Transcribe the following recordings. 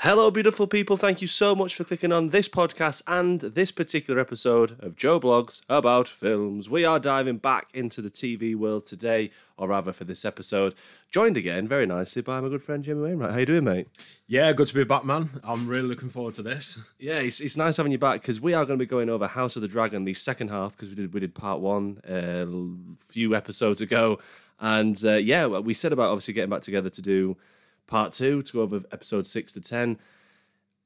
Hello, beautiful people. Thank you so much for clicking on this podcast and this particular episode of Joe Blogs about films. We are diving back into the TV world today, or rather for this episode, joined again very nicely by my good friend Jimmy Wainwright. How you doing, mate? Yeah, good to be back, man. I'm really looking forward to this. Yeah, it's, it's nice having you back because we are going to be going over House of the Dragon, the second half, because we did we did part one uh, a few episodes ago, and uh, yeah, we said about obviously getting back together to do part two to go over episode six to ten.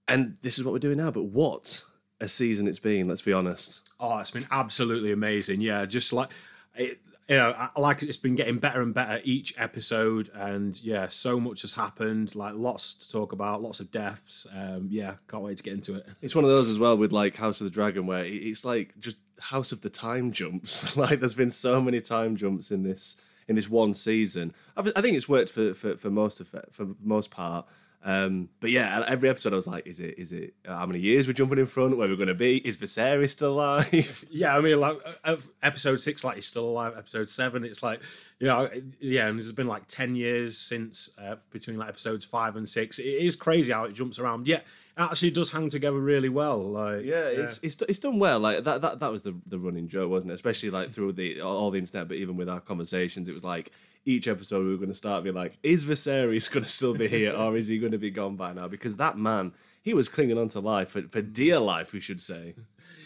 And this is what we're doing now. But what a season it's been, let's be honest. Oh, it's been absolutely amazing. Yeah, just like it, you know, I like it's been getting better and better each episode, and yeah, so much has happened. Like lots to talk about, lots of deaths. Um, yeah, can't wait to get into it. It's one of those as well with like House of the Dragon, where it's like just House of the time jumps. like there's been so many time jumps in this in this one season. I, think it's worked for, for, for most of for most part. Um, but yeah, every episode I was like, is it is it how many years we're jumping in front? Where we're going to be? Is Viserys still alive? yeah, I mean, like uh, episode six, like he's still alive. Episode seven, it's like you know, yeah, and there's been like ten years since uh, between like episodes five and six. It is crazy how it jumps around. Yeah, actually does hang together really well. Like, yeah, yeah, It's, it's it's done well. Like that that that was the the running joke, wasn't it? Especially like through the all the internet, but even with our conversations, it was like each episode we were going to start being like, is Viserys going to still be here, or is he going to be gone by now? Because that man, he was clinging on to life for, for dear life, we should say.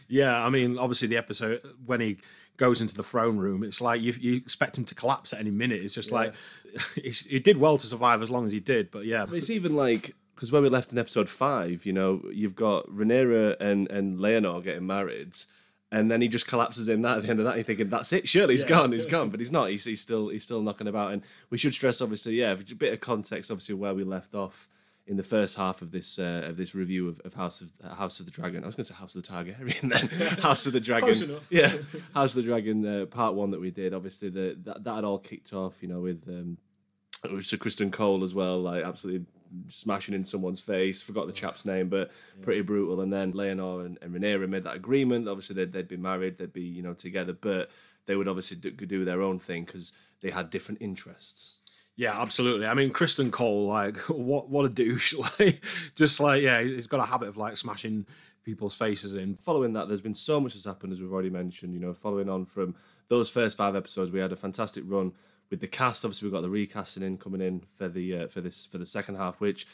Yeah, I mean, obviously the episode when he goes into the throne room, it's like you, you expect him to collapse at any minute. It's just yeah. like he did well to survive as long as he did, but yeah, but it's even like because where we left in episode five, you know, you've got Rhaenyra and and Laenor getting married, and then he just collapses in that at the end of that. You're thinking that's it, surely he's yeah. gone, he's gone, but he's not. He's, he's still he's still knocking about. And we should stress, obviously, yeah, a bit of context, obviously, where we left off in the first half of this uh, of this review of, of House of uh, House of the Dragon. I was going to say House of the Targaryen, then House of the Dragon. Yeah, House of the Dragon, uh, part one that we did. Obviously, the that, that had all kicked off, you know, with. Um, Sir Criston Cole as well, like absolutely smashing in someone's face. Forgot the chap's name, but yeah. pretty brutal. And then Laenor and, and Rhaenyra made that agreement. Obviously, they'd, they'd be married, they'd be you know together, but they would obviously do, do their own thing because they had different interests. Yeah, absolutely. I mean, Criston Cole, like, what what a douche! Like, just like, yeah, he's got a habit of like smashing people's faces in. Following that, there's been so much that's happened, as we've already mentioned. You know, following on from those first five episodes, we had a fantastic run with the cast. Obviously, we've got the recasting in coming in for the uh, for this for the second half, which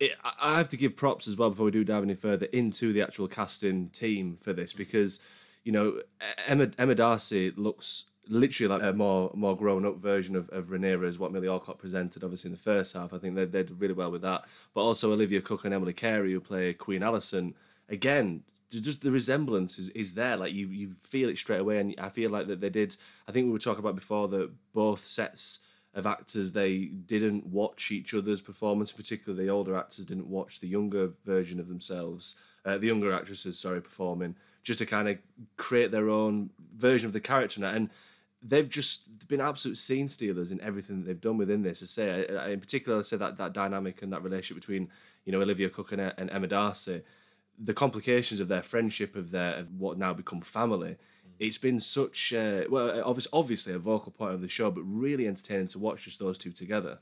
it, I have to give props as well before we do dive any further into the actual casting team for this because you know Emma Emma D'Arcy looks literally like a more more grown up version of, of Rhaenyra is what Milly Alcock presented obviously in the first half. I think they, they did really well with that. But also Olivia Cooke and Emily Carey who play Queen Alicent again just the resemblance is, is there. Like you, you feel it straight away, and I feel like that they did. I think we were talking about before that both sets of actors they didn't watch each other's performance. Particularly the older actors didn't watch the younger version of themselves, uh, the younger actresses, sorry, performing just to kind of create their own version of the character. Now. And they've just been absolute scene stealers in everything that they've done within this. I say, in particular, I say that that dynamic and that relationship between you know Olivia Cooke and, and Emma D'Arcy the complications of their friendship, of their of what now become family. It's been such uh, well, obviously, obviously a vocal point of the show, but really entertaining to watch just those two together.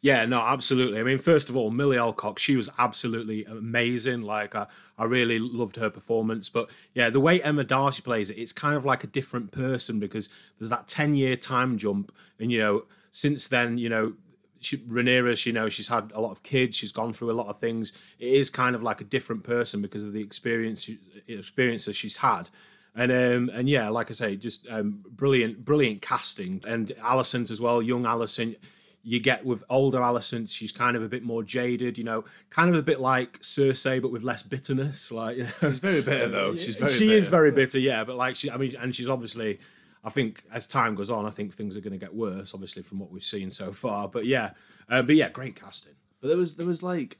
Yeah, no, absolutely. I mean, first of all, Milly Alcock, she was absolutely amazing. Like, I, I really loved her performance. But yeah, the way Emma D'Arcy plays it, it's kind of like a different person because there's that 10 year time jump. And, you know, since then, you know, she, Rhaenyra, you know, she's had a lot of kids. She's gone through a lot of things. It is kind of like a different person because of the experience experiences she's had. And um, and yeah, like I say, just um, brilliant, brilliant casting. And Alicent as well, young Alicent. You get with older Alicent, she's kind of a bit more jaded, you know, kind of a bit like Cersei, but with less bitterness. Like, you know. she's very bitter though. She's very. She bitter. is very bitter, yeah. But like she, I mean, and she's obviously I think as time goes on, I think things are going to get worse, obviously from what we've seen so far. But yeah, uh, but yeah, great casting. But there was there was like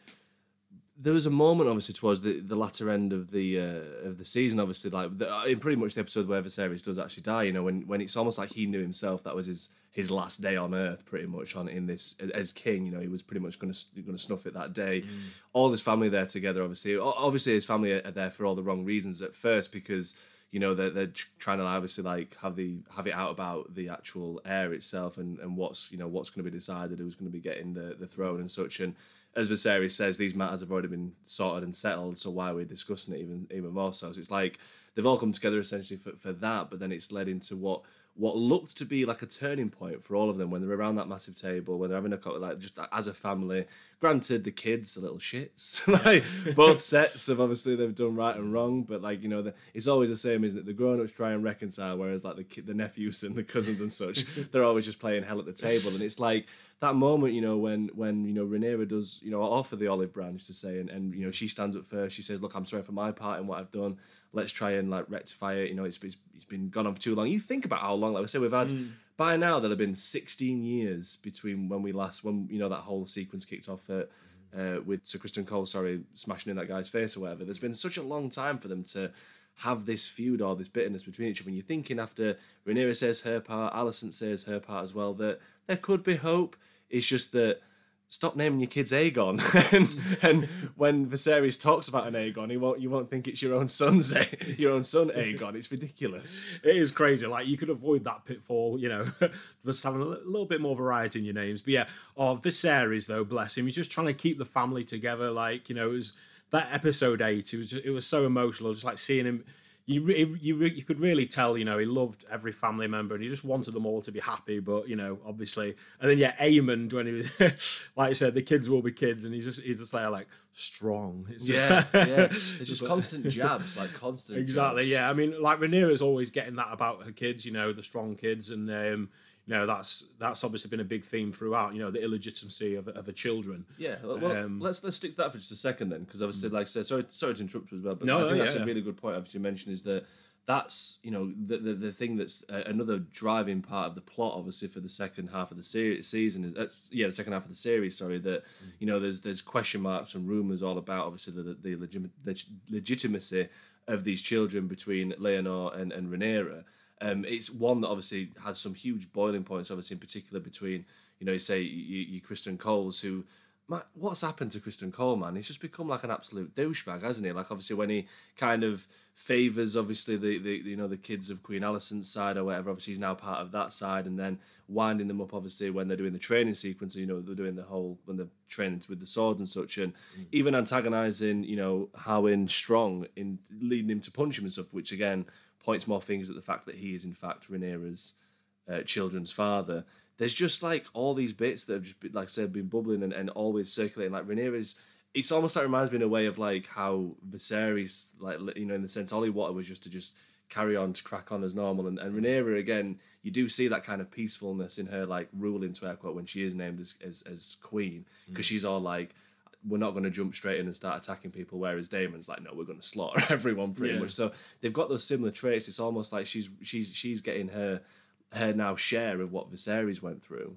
there was a moment obviously towards the, the latter end of the uh, of the season, obviously like the, uh, in pretty much the episode where Viserys does actually die. You know, when when it's almost like he knew himself that was his his last day on Earth, pretty much on in this as king. You know, he was pretty much going to going to snuff it that day. Mm. All his family there together, obviously. Obviously, his family are there for all the wrong reasons at first because you know they're, they're trying to obviously like have the have it out about the actual heir itself and and what's you know what's going to be decided who's going to be getting the the throne and such. And as Viserys says these matters have already been sorted and settled so why are we discussing it even even more so? So it's like they've all come together essentially for, for that but then it's led into what what looked to be like a turning point for all of them when they're around that massive table, when they're having a co- like just as a family. Granted, the kids are little shits. like both sets have obviously they've done right and wrong, but like you know, the, it's always the same, isn't it? The grown ups try and reconcile, whereas like the the nephews and the cousins and such, they're always just playing hell at the table, and it's like that moment, you know, when when you know Rhaenyra does, you know, offer the olive branch to say, and, and you know, she stands up first. She says, "Look, I'm sorry for my part in what I've done. Let's try and like rectify it. You know, it's it's, it's been gone on for too long. You think about how long, like I said, we've had Mm. by now there'll have been 16 years between when we last, when you know that whole sequence kicked off at, uh, with Sir Criston Cole, sorry, smashing in that guy's face or whatever. There's been such a long time for them to have this feud or this bitterness between each other. And you're thinking after Rhaenyra says her part, Alicent says her part as well, that there could be hope. It's just that stop naming your kids Aegon. and, and when Viserys talks about an Aegon, he won't you won't think it's your own son's your own son Aegon. It's ridiculous. It is crazy. Like you could avoid that pitfall, you know, just having a little bit more variety in your names. But yeah, oh, Viserys though, bless him, he's just trying to keep the family together. Like you know, it was that episode eight. It was just, it was so emotional, just like seeing him. You you you could really tell, you know, he loved every family member and he just wanted them all to be happy. But you know, obviously, and then yeah, Aemond when he was, like I said, the kids will be kids, and he's just he's just there like strong. It's just, Yeah, yeah. There's just constant jabs, like constant. Exactly. jabs. Yeah. I mean, like Rhaenyra's always getting that about her kids. You know, the strong kids, and um, you know that's that's obviously been a big theme throughout. You know, the illegitimacy of of her children. Yeah, well, Um, let's let's stick to that for just a second then, because obviously, like I said, sorry, sorry to interrupt as well, but No, I think that's yeah. a really good point. Obviously, you mentioned is that that's you know the the, the thing that's uh, another driving part of the plot, obviously, for the second half of the series season is that's yeah the second half of the series. Sorry, that you know there's there's question marks and rumors all about obviously the the legit, leg, legitimacy of these children between Laenor and and Rhaenyra. Um, it's one that obviously has some huge boiling points, obviously in particular between you know you say you, you Criston Coles who man, what's happened to Criston Cole, man? He's just become like an absolute douchebag, hasn't he? Like obviously when he kind of favors obviously the, the you know the kids of Queen Alicent's side or whatever. Obviously he's now part of that side, and then winding them up obviously when they're doing the training sequence. You know they're doing the whole when they're training with the swords and such, and even antagonizing you know Harwin Strong in leading him to punch him and stuff, which again points more fingers at the fact that he is in fact Rhaenyra's uh, children's father. There's just like all these bits that have just been, like I said, been bubbling and, and always circulating. Like Rhaenyra's, it's almost like reminds me in a way of like how Viserys, like you know, in the sense Ollie Water was just to just carry on to crack on as normal, and, and Rhaenyra again, you do see that kind of peacefulness in her like ruling to air quote when she is named as as, as queen because she's all like. We're not going to jump straight in and start attacking people. Whereas Daemon's like, no, we're going to slaughter everyone pretty Yeah. much. So they've got those similar traits. It's almost like she's she's she's getting her her now share of what Viserys went through.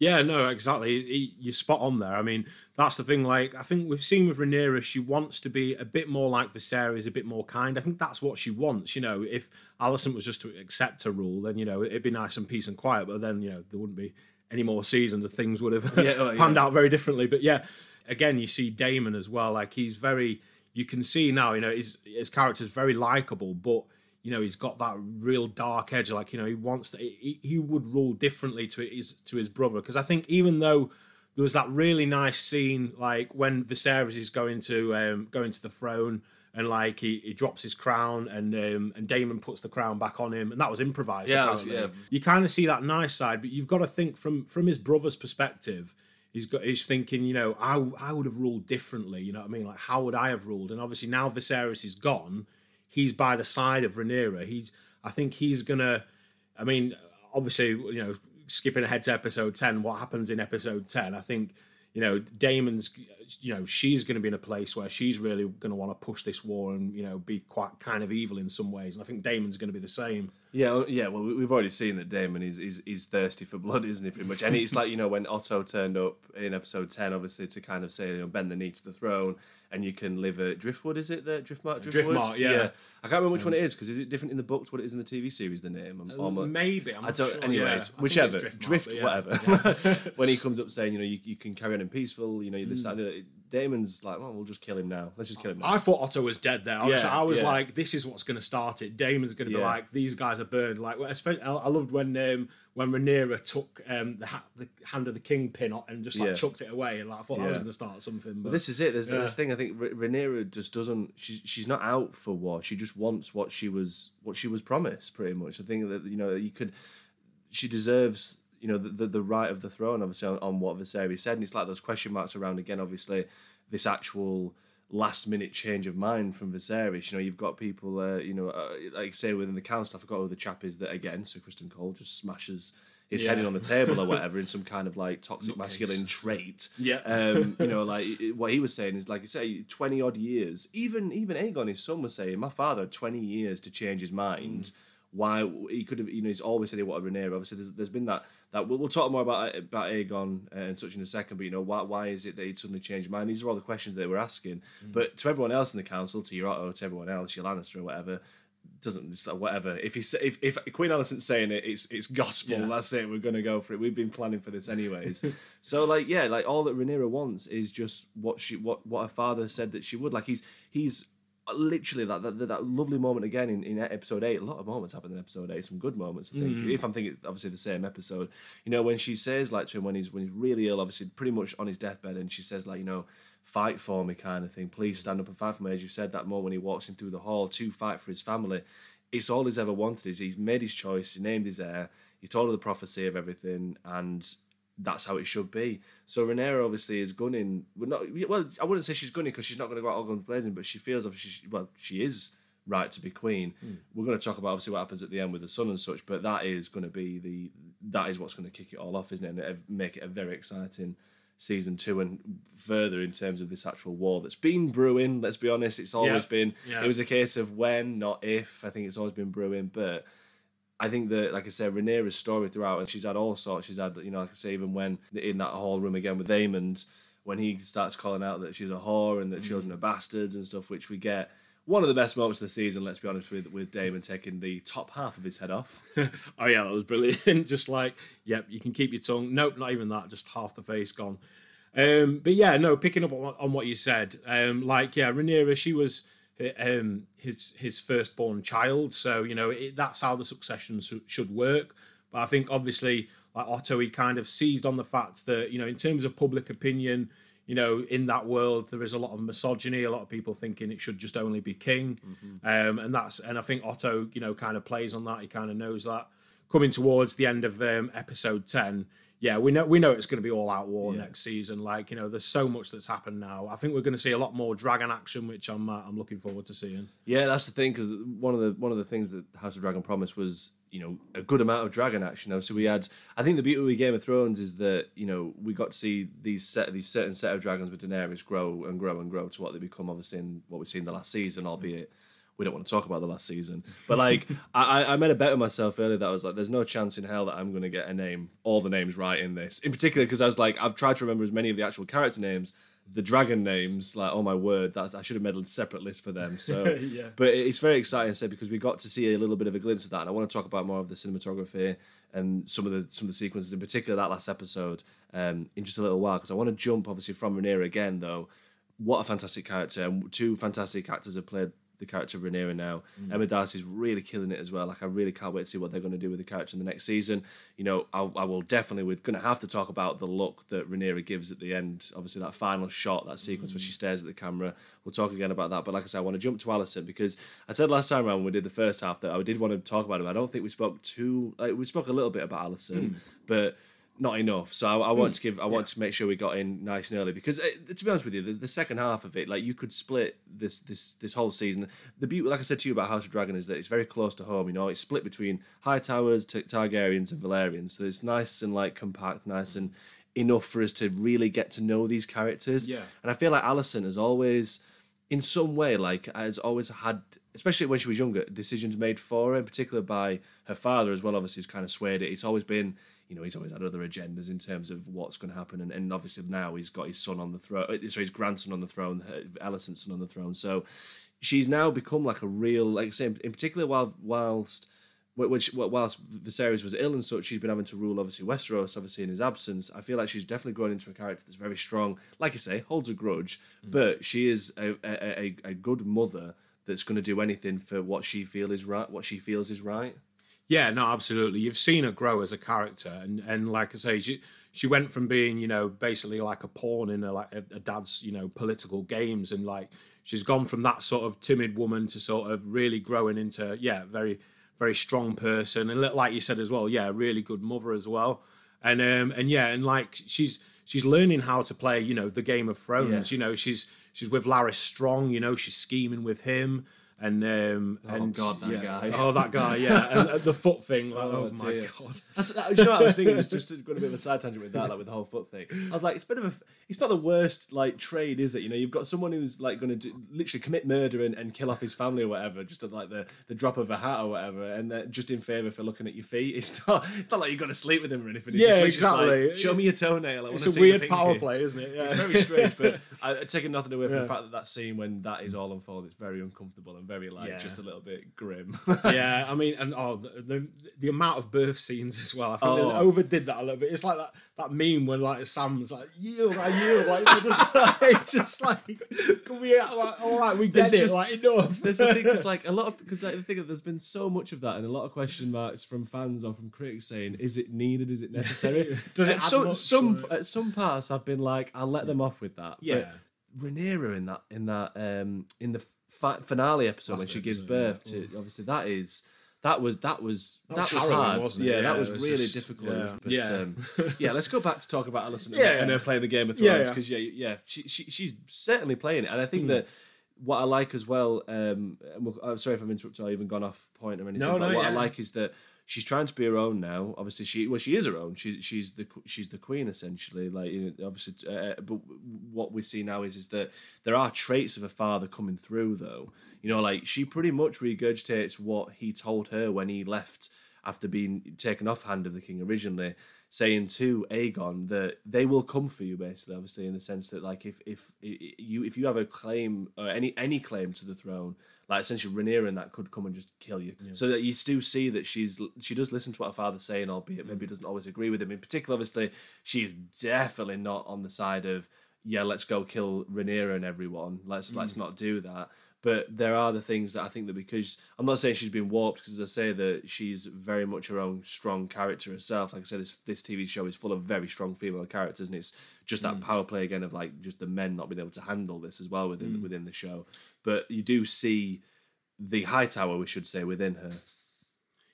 Yeah, no, exactly. You're spot on there. I mean, that's the thing. Like, I think we've seen with Rhaenyra, she wants to be a bit more like Viserys, a bit more kind. I think that's what she wants. You know, if Alicent was just to accept her rule, then you know it'd be nice and peace and quiet. But then you know there wouldn't be any more seasons. And things would have Yeah, oh, yeah. panned out very differently. But yeah, again, you see Daemon as well. Like he's very. You can see now. You know, his his character's very likable, but you know he's got that real dark edge like you know he wants to he, he would rule differently to his to his brother because i think even though there was that really nice scene like when Viserys is going to um going to the throne and like he, he drops his crown and um and Daemon puts the crown back on him and that was improvised Yeah, apparently. yeah. you kind of see that nice side but you've got to think from from his brother's perspective he's got he's thinking you know I, I would have ruled differently you know what i mean? Like how would i have ruled? And obviously now Viserys is gone he's by the side of Rhaenyra. He's I think he's gonna I mean, obviously, you know, skipping ahead to episode ten, what happens in episode ten, I think, you know, Daemon's you know, she's gonna be in a place where she's really gonna want to push this war and, you know, be quite kind of evil in some ways. And I think Daemon's gonna be the same. Yeah, yeah. Well, we- we've already seen that Daemon is, is is thirsty for blood, isn't he? Pretty much, and it's like you know when Otto turned up in episode ten, obviously to kind of say you know bend the knee to the throne, and you can live at Driftwood. Is it the Driftmark? Driftwood? Driftmark, yeah. I can't remember which one it um, is because is it different in the books? What it is in the TV series? The name? I'm almost- uh, Maybe I'm I not don't. sure. Anyways, Yeah, whichever, drift, Driftmark, but yeah. whatever. when he comes up saying, you know, you, you can carry on in peaceful, you know, this, that, and the other, Daemon's like, well, we'll just kill him now. Let's just kill him now. I thought Otto was dead there. I was, Yeah, I was yeah. like, this is what's going to start it. Daemon's going to be Yeah. like, these guys are burned. Like, well, especially, I I loved when um, when Rhaenyra took um, the, ha- the hand of the king pin and just like chucked it away. And like, I thought that was going to start something. But But this is it. There's this thing. I think Rh- Rhaenyra just doesn't. She's she's not out for war. She just wants what she was what she was promised. Pretty much. I think that you know you could. She deserves you know the the, the right of the throne. Obviously on, on what Viserys said, and it's like those question marks around again. Obviously, this actual last minute change of mind from Viserys. You know, you've got people. Uh, you know, uh, like I say within the council. I forgot who the chap is that again. Sir Criston Cole just smashes. His head Yeah. in on the table or whatever in some kind of like toxic masculine trait yeah, um, you know, like what he was saying is like you say, twenty odd years. Even even Aegon, his son, was saying, my father had twenty years to change his mind. Why he could have, you know, he's always said he wanted Rhaenyra. Obviously, there's, there's been that that we'll, we'll talk more about about Aegon uh, and such in a second. But you know, why why is it that he'd suddenly changed mind? These are all the questions they were asking. But to everyone else in the council, to your Otto, to everyone else, your Lannister or whatever. Doesn't whatever. If he sa- if, if Queen Alicent's saying it, it's it's gospel. Yeah. That's it. We're gonna go for it. We've been planning for this anyways. So like yeah, like all that Rhaenyra wants is just what she what what her father said that she would. Like he's he's literally that that, that lovely moment again in, in episode eight. A lot of moments happen in episode eight. Some good moments, I think. Mm. If I'm thinking obviously the same episode, you know when she says like to him when he's when he's really ill, obviously pretty much on his deathbed, and she says like you know fight for me kind of thing. Please stand up and fight for me. As you said that moment when he walks in through the hall to fight for his family. It's all he's ever wanted. Is he's made his choice. He named his heir. He told her the prophecy of everything, and that's how it should be. So Rhaenyra obviously is gunning. Well, not well. I wouldn't say she's gunning because she's not going to go out all guns blazing, but she feels obviously. She, well, she is right to be queen. Hmm. We're going to talk about obviously what happens at the end with the son and such, but that is going to be the that is what's going to kick it all off, isn't it? And make it a very exciting season two and further in terms of this actual war that's been brewing. Let's be honest, it's always been. Yeah. It was a case of when, not if. I think it's always been brewing, but. I think that, like I said, Rhaenyra's story throughout, and she's had all sorts. She's had, you know, like I say, even when in that hall room again with Aemond, when he starts calling out that she's a whore and that children are bastards and stuff, which we get. One of the best moments of the season, let's be honest, with with Daemon taking the top half of his head off. oh yeah, that was brilliant. just like, yep, you can keep your tongue. Nope, not even that. Just half the face gone. Um, but yeah, no, picking up on, on what you said, um, like yeah, Rhaenyra, she was um, his his firstborn child, so you know it, that's how the succession sh- should work. But I think obviously, like Otto, he kind of seized on the fact that you know, in terms of public opinion, you know, in that world there is a lot of misogyny, a lot of people thinking it should just only be king, um, and that's and I think Otto, you know, kind of plays on that. He kind of knows that. Coming towards the end of um, episode ten, yeah, we know we know it's going to be all out war Yeah. next season. Like you know, there's so much that's happened now. I think we're going to see a lot more dragon action, which I'm uh, I'm looking forward to seeing. Yeah, that's the thing because one of the one of the things that House of Dragon promised was you know a good amount of dragon action. Though, so we had. I think the beauty with Game of Thrones is that you know we got to see these set these certain set of dragons with Daenerys grow and grow and grow to what they become. Obviously, in what we've seen the last season, albeit. We don't want to talk about the last season, but like I, I- made a bet with myself earlier that I was like, "There's no chance in hell that I'm going to get a name, all the names right in this." In particular, because I was like, I've tried to remember as many of the actual character names, the dragon names. Like, oh my word, that I should have made a separate list for them. So Yeah. but it's very exciting, I said, because we got to see a little bit of a glimpse of that, and I want to talk about more of the cinematography and some of the some of the sequences, in particular that last episode, um, in just a little while. Because I want to jump, obviously, from Rhaenyra again, though. What a fantastic character, and two fantastic actors have played the character of Rhaenyra now. Mm. Emma D'Arcy's really killing it as well. Like I really can't wait to see what they're going to do with the character in the next season. You know, I, I will definitely. We're going to have to talk about the look that Rhaenyra gives at the end. Obviously, that final shot, that sequence where mm. she stares at the camera. We'll talk again about that. But like I said, I want to jump to Alicent because I said last time around when we did the first half that I did want to talk about it. But I don't think we spoke too. Like, we spoke a little bit about Alicent, mm. but not enough. So I, I want to give, I want to make sure we got in nice and early because uh, to be honest with you, the, the second half of it, like you could split this this this whole season. The beauty, like I said to you about House of Dragon, is that it's very close to home. You know, it's split between High Towers, T- Targaryens, and Velaryons. So it's nice and like compact, nice and enough for us to really get to know these characters. Yeah. And I feel like Alicent has always, in some way, like has always had, especially when she was younger, decisions made for her, in particular by her father as well. Obviously, has kind of swayed it. It's always been, you know, he's always had other agendas in terms of what's going to happen, and, and obviously now he's got his son on the throne, uh, sorry, his grandson on the throne, Alicent's son on the throne. So she's now become like a real, like I say, in particular, while whilst which whilst Viserys was ill and such, she's been having to rule obviously Westeros, obviously in his absence. I feel like she's definitely grown into a character that's very strong. Like I say, holds a grudge, but she is a, a, a, a good mother that's going to do anything for what she feel is right. What she feels is right. Yeah, no, absolutely. You've seen her grow as a character, and and like I say, she she went from being you know basically like a pawn in a like a, a dad's you know political games, and like she's gone from that sort of timid woman to sort of really growing into yeah very very strong person, and like you said as well, yeah, really good mother as well, and um and yeah, and like she's she's learning how to play you know the Game of Thrones. You know, she's she's with Larys Strong. You know, she's scheming with him. And um Oh, and God, that yeah. guy. oh that guy yeah and uh, the foot thing like, oh, Oh, my dear. god That's, that, you know what I was thinking? It's just going to be a side tangent with that, like with the whole foot thing. I was like, it's a bit of a, it's not the worst like trade, is it? You know, you've got someone who's like going to literally commit murder and, and kill off his family or whatever, just at like the, the drop of a hat or whatever, and they're just in favour for looking at your feet. It's not, it's not like you've got to sleep with him or anything. It's Yeah, just, literally just exactly. Like, Show me your toenail. I it's a weird power play isn't it yeah It's very strange, but I, taking nothing away from Yeah. the fact that that scene when that is all unfolded, it's very uncomfortable and very like Yeah. just a little bit grim. yeah, I mean, and oh, the, the the amount of birth scenes as well. I think Oh. they overdid that a little bit. It's like that that meme when like Sam's like yield, I yield, like just like just like can we like all right, we get There's it, just- like enough. There's the thing, because like a lot of because like, the thing that there's been so much of that and a lot of question marks from fans or from critics saying, is it needed? Is it necessary? Does it add some at some parts I've been like, I'll let them off with that. yeah, But Rhaenyra in that in that um in the fi- finale episode when she gives episode, yeah. birth to obviously that is. That was that was That that, was was, harrowing, hard, wasn't it? Yeah, Yeah, that it was, was really just- difficult. yeah. But, Yeah. Um, yeah, let's go back to talk about Alicent Yeah. and her playing the Game of Thrones because yeah, yeah, she, she she's certainly playing it, and I think Hmm. that what I like as well. Um, I'm sorry if I've interrupted or even gone off point or anything. No, but no, what I like is that she's trying to be her own now. Obviously, she well, she is her own. She, she's the she's the queen essentially. Like you know, obviously, uh, but what we see now is is that there are traits of a father coming through though. You know, like she pretty much regurgitates what he told her when he left after being taken off hand of the king originally, saying to Aegon that they will come for you, basically, obviously, in the sense that like if if you if you have a claim or any any claim to the throne, like essentially Rhaenyra and that could come and just kill you. So that you do see that she's she does listen to what her father's saying, albeit maybe mm. doesn't always agree with him. In particular, obviously, she is definitely not on the side of yeah, let's go kill Rhaenyra and everyone. Let's let's mm. not do that. But there are the things that I think that because I'm not saying she's been warped because as I say that she's very much her own strong character herself. Like I said, this this TV show is full of very strong female characters, and it's just that power play again of like just the men not being able to handle this as well within within the show. But you do see the high tower, we should say, within her.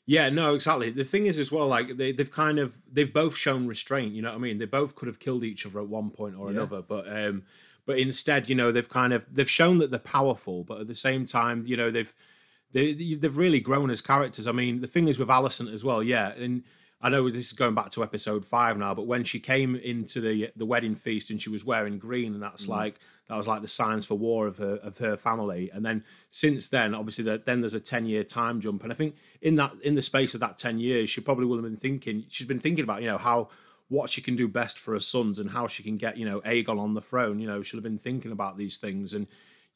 Yeah, no, exactly. The thing is, as well, like they, they've kind of they've both shown restraint. You know what I mean? They both could have killed each other at one point or Yeah. another, but um, but instead, you know, they've kind of they've shown that they're powerful, but at the same time, you know, they've they they've really grown as characters. I mean, the thing is with Alicent as well, yeah, and I know this is going back to episode five now, but when she came into the the wedding feast and she was wearing green, and that's mm. like that was like the signs for war of her of her family. And then since then, obviously, that then there's a ten year time jump, and I think in that in the space of that ten years, she probably will have been thinking she's been thinking about you know how what she can do best for her sons and how she can get you know Aegon on the throne. You know, she'll have been thinking about these things and.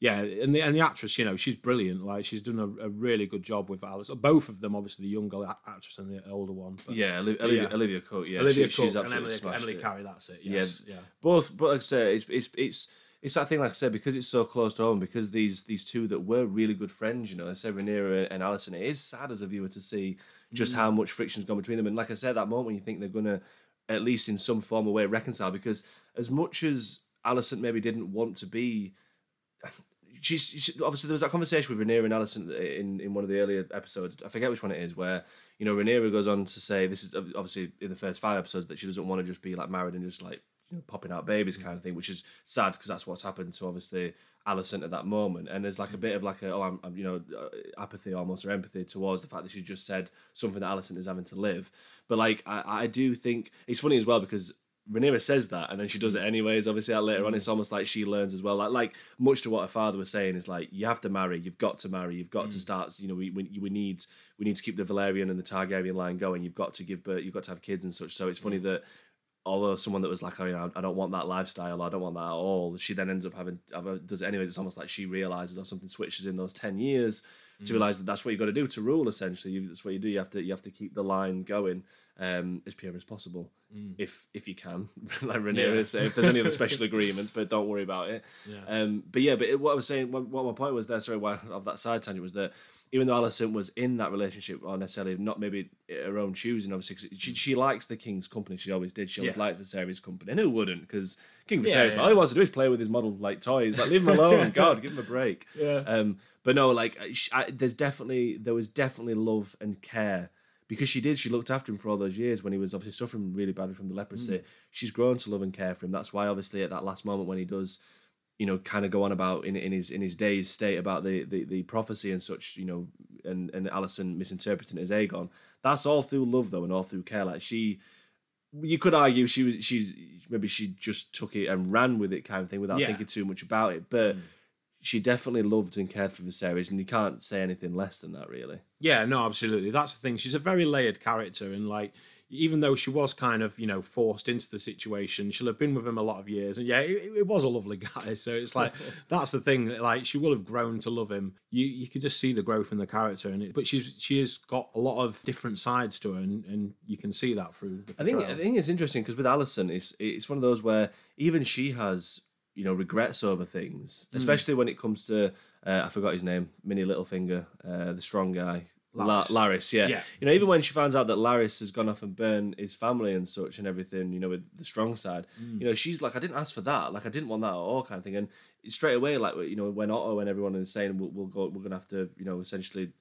Yeah, and the and the actress, you know, she's brilliant. Like she's done a, a really good job with Alice. Both of them, obviously, the younger actress and the older one. But Yeah, Olivia, Yeah. Olivia Cooke. Yeah, Olivia she, Cooke she's and Emily, Emily. Carey. That's it. Yes. Yeah. both but like I say it's it's it's it's that thing like I said because it's so close to home because these these two that were really good friends you know Rhaenyra and Alicent it is sad as a viewer to see just Mm. how much friction's gone between them and like I said that moment when you think they're gonna at least in some form or way reconcile because as much as Alicent maybe didn't want to be she's she, obviously there was that conversation with Rhaenyra and Alicent in, in one of the earlier episodes. I forget which one it is, where you know Rhaenyra goes on to say this is obviously in the first five episodes that she doesn't want to just be like married and just like you know popping out babies mm. kind of thing, which is sad because that's what's happened to obviously Alicent at that moment. And there's like a bit of like a oh I'm, I'm you know uh, apathy almost or empathy towards the fact that she just said something that Alicent is having to live. But like I, I do think it's funny as well because Rhaenyra says that, and then she does it mm. anyways. Obviously, later on, mm. it's almost like she learns as well. Like, like much to what her father was saying is like, you have to marry, you've got to marry, you've got to start. You know, we, we we need we need to keep the Velaryon and the Targaryen line going. You've got to give birth, you've got to have kids and such. So it's funny that although someone that was like, oh, you know, I don't want that lifestyle, I don't want that at all. She then ends up having, does it anyway. It's almost like she realizes or something switches in those ten years to mm. realize that that's what you've got to do to rule. Essentially, you, that's what you do. You have to you have to keep the line going um, as pure as possible, if if you can. like Rhaenyra Yeah. say, if there's any other special agreements, but don't worry about it. Yeah. Um, but yeah, but it, what I was saying, what, what my point was there, sorry, why, of that side tangent was that even though Alicent was in that relationship, or necessarily not maybe her own choosing, obviously, she, she likes the king's company. She always did. She always Yeah. liked Viserys' company, and who wouldn't? Because King Yeah, Viserys, yeah. all he wants to do is play with his model like toys. Like leave him alone, God, give him a break. Yeah. Um, but no, like I, there's definitely there was definitely love and care because she did. She looked after him for all those years when he was obviously suffering really badly from the leprosy. She's grown to love and care for him. That's why obviously at that last moment when he does, you know, kind of go on about in, in his in his days state about the, the the prophecy and such, you know, and and Alicent misinterpreting it as Aegon. That's all through love though, and all through care. Like she. You could argue she was she's maybe she just took it and ran with it kind of thing without Yeah. thinking too much about it. But Mm. She definitely loved and cared for Viserys, and you can't say anything less than that, really. Yeah, no, absolutely. That's the thing. She's a very layered character, and like, even though she was kind of, you know, forced into the situation, she'll have been with him a lot of years. And yeah, it, it was a lovely guy. So it's like that's the thing. Like, she will have grown to love him. You you could just see the growth in the character, and it, but she's she has got a lot of different sides to her, and, and you can see that through. The I think I think it's interesting because with Alicent, it's it's one of those where even she has you know regrets over things, Hmm. especially when it comes to uh, I forgot his name, Minnie Littlefinger, uh, the strong guy. La- Larys. Larys, yeah. Yeah. You know, even when she finds out that Larys has gone off and burned his family and such and everything, you know, with the strong side, Hmm. you know, she's like, I didn't ask for that. Like, I didn't want that at all, kind of thing. And straight away, like, you know, when Otto and everyone is saying we'll, we'll go, we're gonna have to, you know, essentially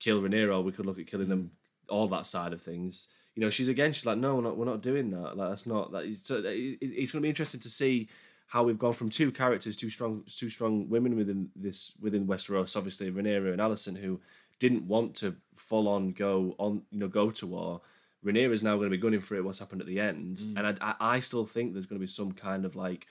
kill Rhaenyra, we could look at killing them, all that side of things. You know, she's again, she's like, no, we're not, we're not doing that. Like, that's not that. So it, it- it's going to be interesting to see how we've gone from two characters, two strong, two strong women within this within Westeros. Obviously, Rhaenyra and Alicent, who didn't want to full on go on, you know, go to war. Rhaenyra is now going to be gunning for it. What's happened at the end, Mm. and I, I, I still think there's going to be some kind of like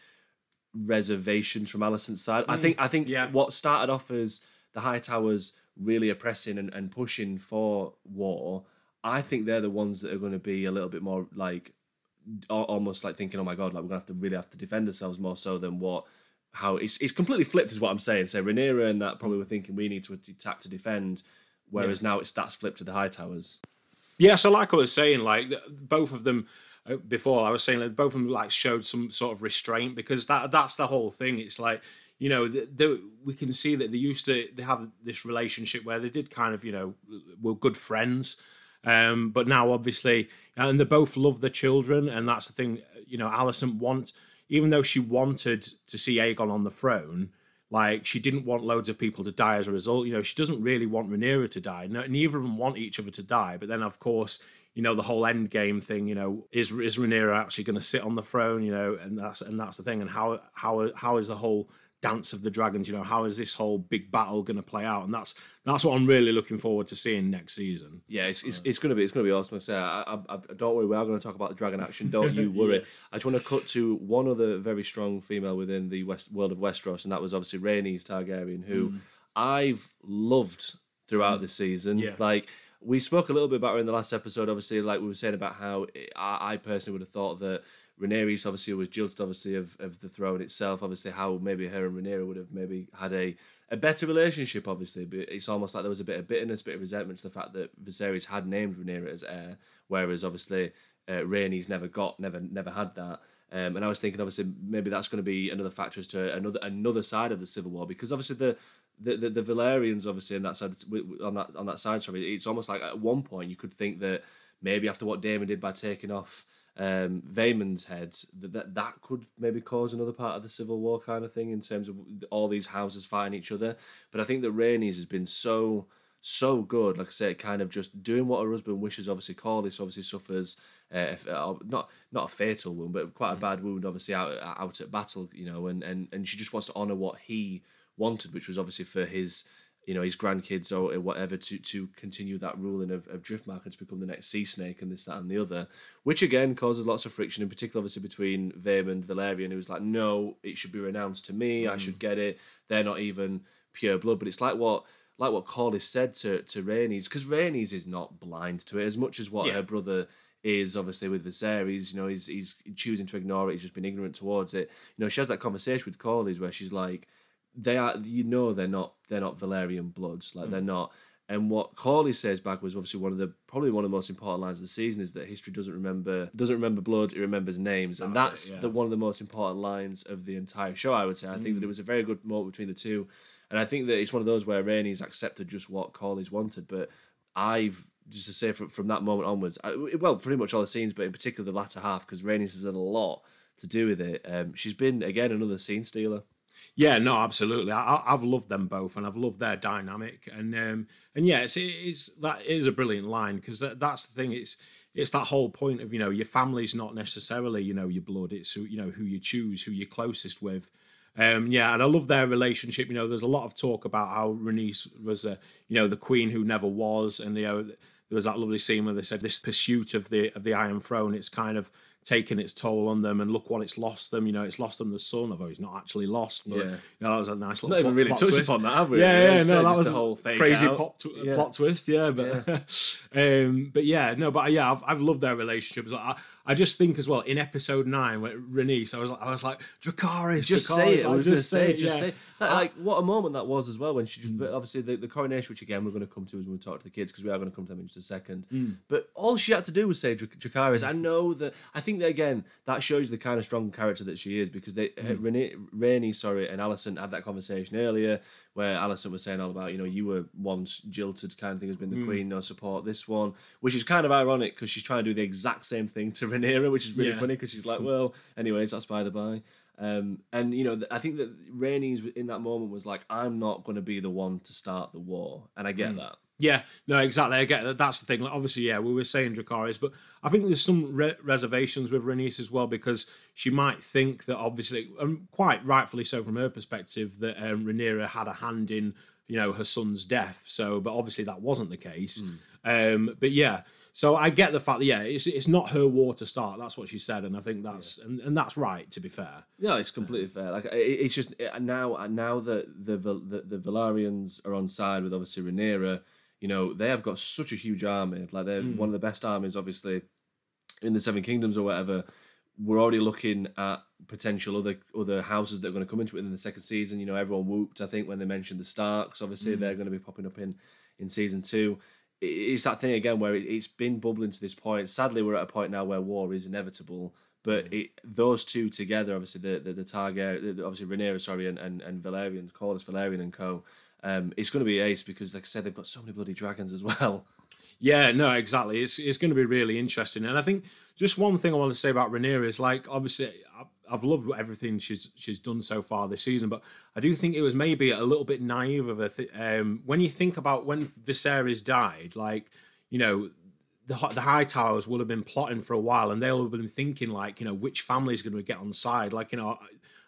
reservations from Alicent's side. I think I think Mm. yeah. what started off as the High Towers really oppressing and, and pushing for war, I think they're the ones that are going to be a little bit more like almost like thinking, oh my god, like we're gonna have to really have to defend ourselves more so than what how it's it's completely flipped is what I'm saying. So Rhaenyra and that probably were thinking we need to attack to defend, whereas now it's that's flipped to the High Towers. Yeah, so like I was saying, like both of them uh, before, I was saying that both of them like showed some sort of restraint because that that's the whole thing. It's like you know the, the, we can see that they used to they have this relationship where they did kind of you know were good friends, um, but now obviously and they both love the children, and that's the thing. You know, Alicent wants even though she wanted to see Aegon on the throne. Like she didn't want loads of people to die as a result. You know, she doesn't really want Rhaenyra to die. No, neither of them want each other to die. But then, of course, you know the whole end game thing. You know, is is Rhaenyra actually going to sit on the throne? You know, and that's and that's the thing. And how how how is the whole dance of the dragons? You know, how is this whole big battle going to play out? And that's that's what I'm really looking forward to seeing next season. Yeah, it's, it's, uh, it's gonna be it's gonna be awesome. Say, I, I, I, don't worry, we are going to talk about the dragon action. Don't you worry. Yes. I just want to cut to one other very strong female within the West world of Westeros, and that was obviously Rhaenys Targaryen, who mm. I've loved throughout mm. this season. Yeah. Like we spoke a little bit about her in the last episode. Obviously, like we were saying about how I, I personally would have thought that Rhaenyra obviously was jilted obviously of, of the throne itself. Obviously, how maybe her and Rhaenyra would have maybe had a a better relationship. Obviously, but it's almost like there was a bit of bitterness, a bit of resentment to the fact that Viserys had named Rhaenyra as heir, whereas obviously uh, Rhaenys never got, never never had that. Um, and I was thinking, obviously, maybe that's going to be another factor as to another another side of the civil war because obviously the the, the, the Velaryons obviously on that side on that on that side. Sorry, it's almost like at one point you could think that maybe after what Daemon did by taking off um, Vaemond's heads, that, that that could maybe cause another part of the civil war kind of thing in terms of all these houses fighting each other. But I think that Rhaenys has been so so good. Like I say, kind of just doing what her husband wishes. Obviously, Corlys obviously suffers uh, if, uh, not not a fatal wound, but quite a bad wound. Obviously, out out at battle, you know, and and and she just wants to honor what he wanted, which was obviously for his you know his grandkids or whatever to to continue that ruling of, of Driftmark and to become the next sea snake and this that and the other, which again causes lots of friction, in particular obviously between Vaemond Velaryon, who was like, no, it should be renounced to me, I should mm. get it. They're not even pure blood, but it's like what like what Corlys said to to Rhaenys, because Rhaenys is not blind to it as much as what Yeah. her brother is obviously with Viserys. You know, he's he's choosing to ignore it. He's just been ignorant towards it. You know, she has that conversation with Corlys where she's like, they are, you know, they're not they're not Velaryon bloods. Like they're not. And what Corley says back was obviously one of the probably one of the most important lines of the season is that history doesn't remember doesn't remember blood, it remembers names, and That's that's it, yeah. the one of the most important lines of the entire show. I would say. I think that it was a very good moment between the two, and I think that it's one of those where Rhaenys accepted just what Corley's wanted. But I've just to say from, from that moment onwards, I, well, pretty much all the scenes, but in particular the latter half, because Rhaenys has had a lot to do with it. Um, she's been again another scene stealer. Yeah, no, absolutely. I, I've loved them both, and I've loved their dynamic, and um, and yeah, it's, it is that is a brilliant line because that, that's the thing. It's it's that whole point of you know your family's not necessarily you know your blood. It's who you know who you choose, who you're closest with. Um, yeah, and I love their relationship. You know, there's a lot of talk about how Rhaenys was, a, you know, the queen who never was, and you know, there was that lovely scene where they said this pursuit of the of the Iron Throne. It's kind of taken its toll on them, and look what it's lost them. You know, it's lost them the son, although he's not actually lost. But, Yeah. you know, that was a nice little Not even really touched twist. upon that, have we? Yeah, know, yeah, no, that was the whole crazy plot, tw- Yeah. plot twist. Yeah, but um, but yeah, no, but yeah, I've, I've loved their relationship. I, I just think as well in episode nine, when Rhaenys, I was like, I was like Dracarys, just say it. I was just say it. Just yeah. say that, I- like what a moment that was as well when she just. But obviously the, the coronation, which again we're going to come to as we talk to the kids because we are going to come to them in just a second. But all she had to do was say Dra- Dracarys. I know that. I think that again that shows the kind of strong character that she is because they uh, Renee, Rainey, sorry, and Alicent had that conversation earlier where Alicent was saying all about you know you were once jilted kind of thing has been the queen no support this one which is kind of ironic because she's trying to do the exact same thing to Rhaenyra which is really Yeah. funny because she's like well anyways that's by the by. Um, and you know I think that Rhaenys in that moment was like I'm not going to be the one to start the war and I get that Yeah, no, exactly. I get that. That's the thing. Like, obviously, yeah, we were saying Dracarys, but I think there's some re- reservations with Rhaenys as well because she might think that, obviously, and quite rightfully so from her perspective, that um, Rhaenyra had a hand in, you know, her son's death. So, but obviously that wasn't the case. Um, but yeah, so I get the fact that yeah, it's it's not her war to start. That's what she said, and I think that's and, and that's right. To be fair, Yeah, it's completely fair. Like it, it's just uh, now, now that the, the the Velaryons are on side with obviously Rhaenyra, you know they have got such a huge army. Like they're hmm. one of the best armies, obviously, in the Seven Kingdoms or whatever. We're already looking at potential other other houses that are going to come into it in the second season. You know, everyone whooped. I think when they mentioned the Starks, obviously hmm. they're going to be popping up in in season two. It's that thing again where it's been bubbling to this point. Sadly, we're at a point now where war is inevitable. But it, those two together, obviously the the, the obviously Rhaenyra, sorry, and and, and Velaryon, Corlys Velaryon and Co. Um, it's going to be ace because, like I said, they've got so many bloody dragons as well. Yeah, no, exactly. It's it's going to be really interesting, and I think just one thing I want to say about Rhaenyra is like obviously I've, I've loved everything she's she's done so far this season, but I do think it was maybe a little bit naive of a th- um, when you think about when Viserys died, like you know. The, the High Towers will have been plotting for a while, and they'll have been thinking like, you know, which family is going to get on side. Like, you know, I,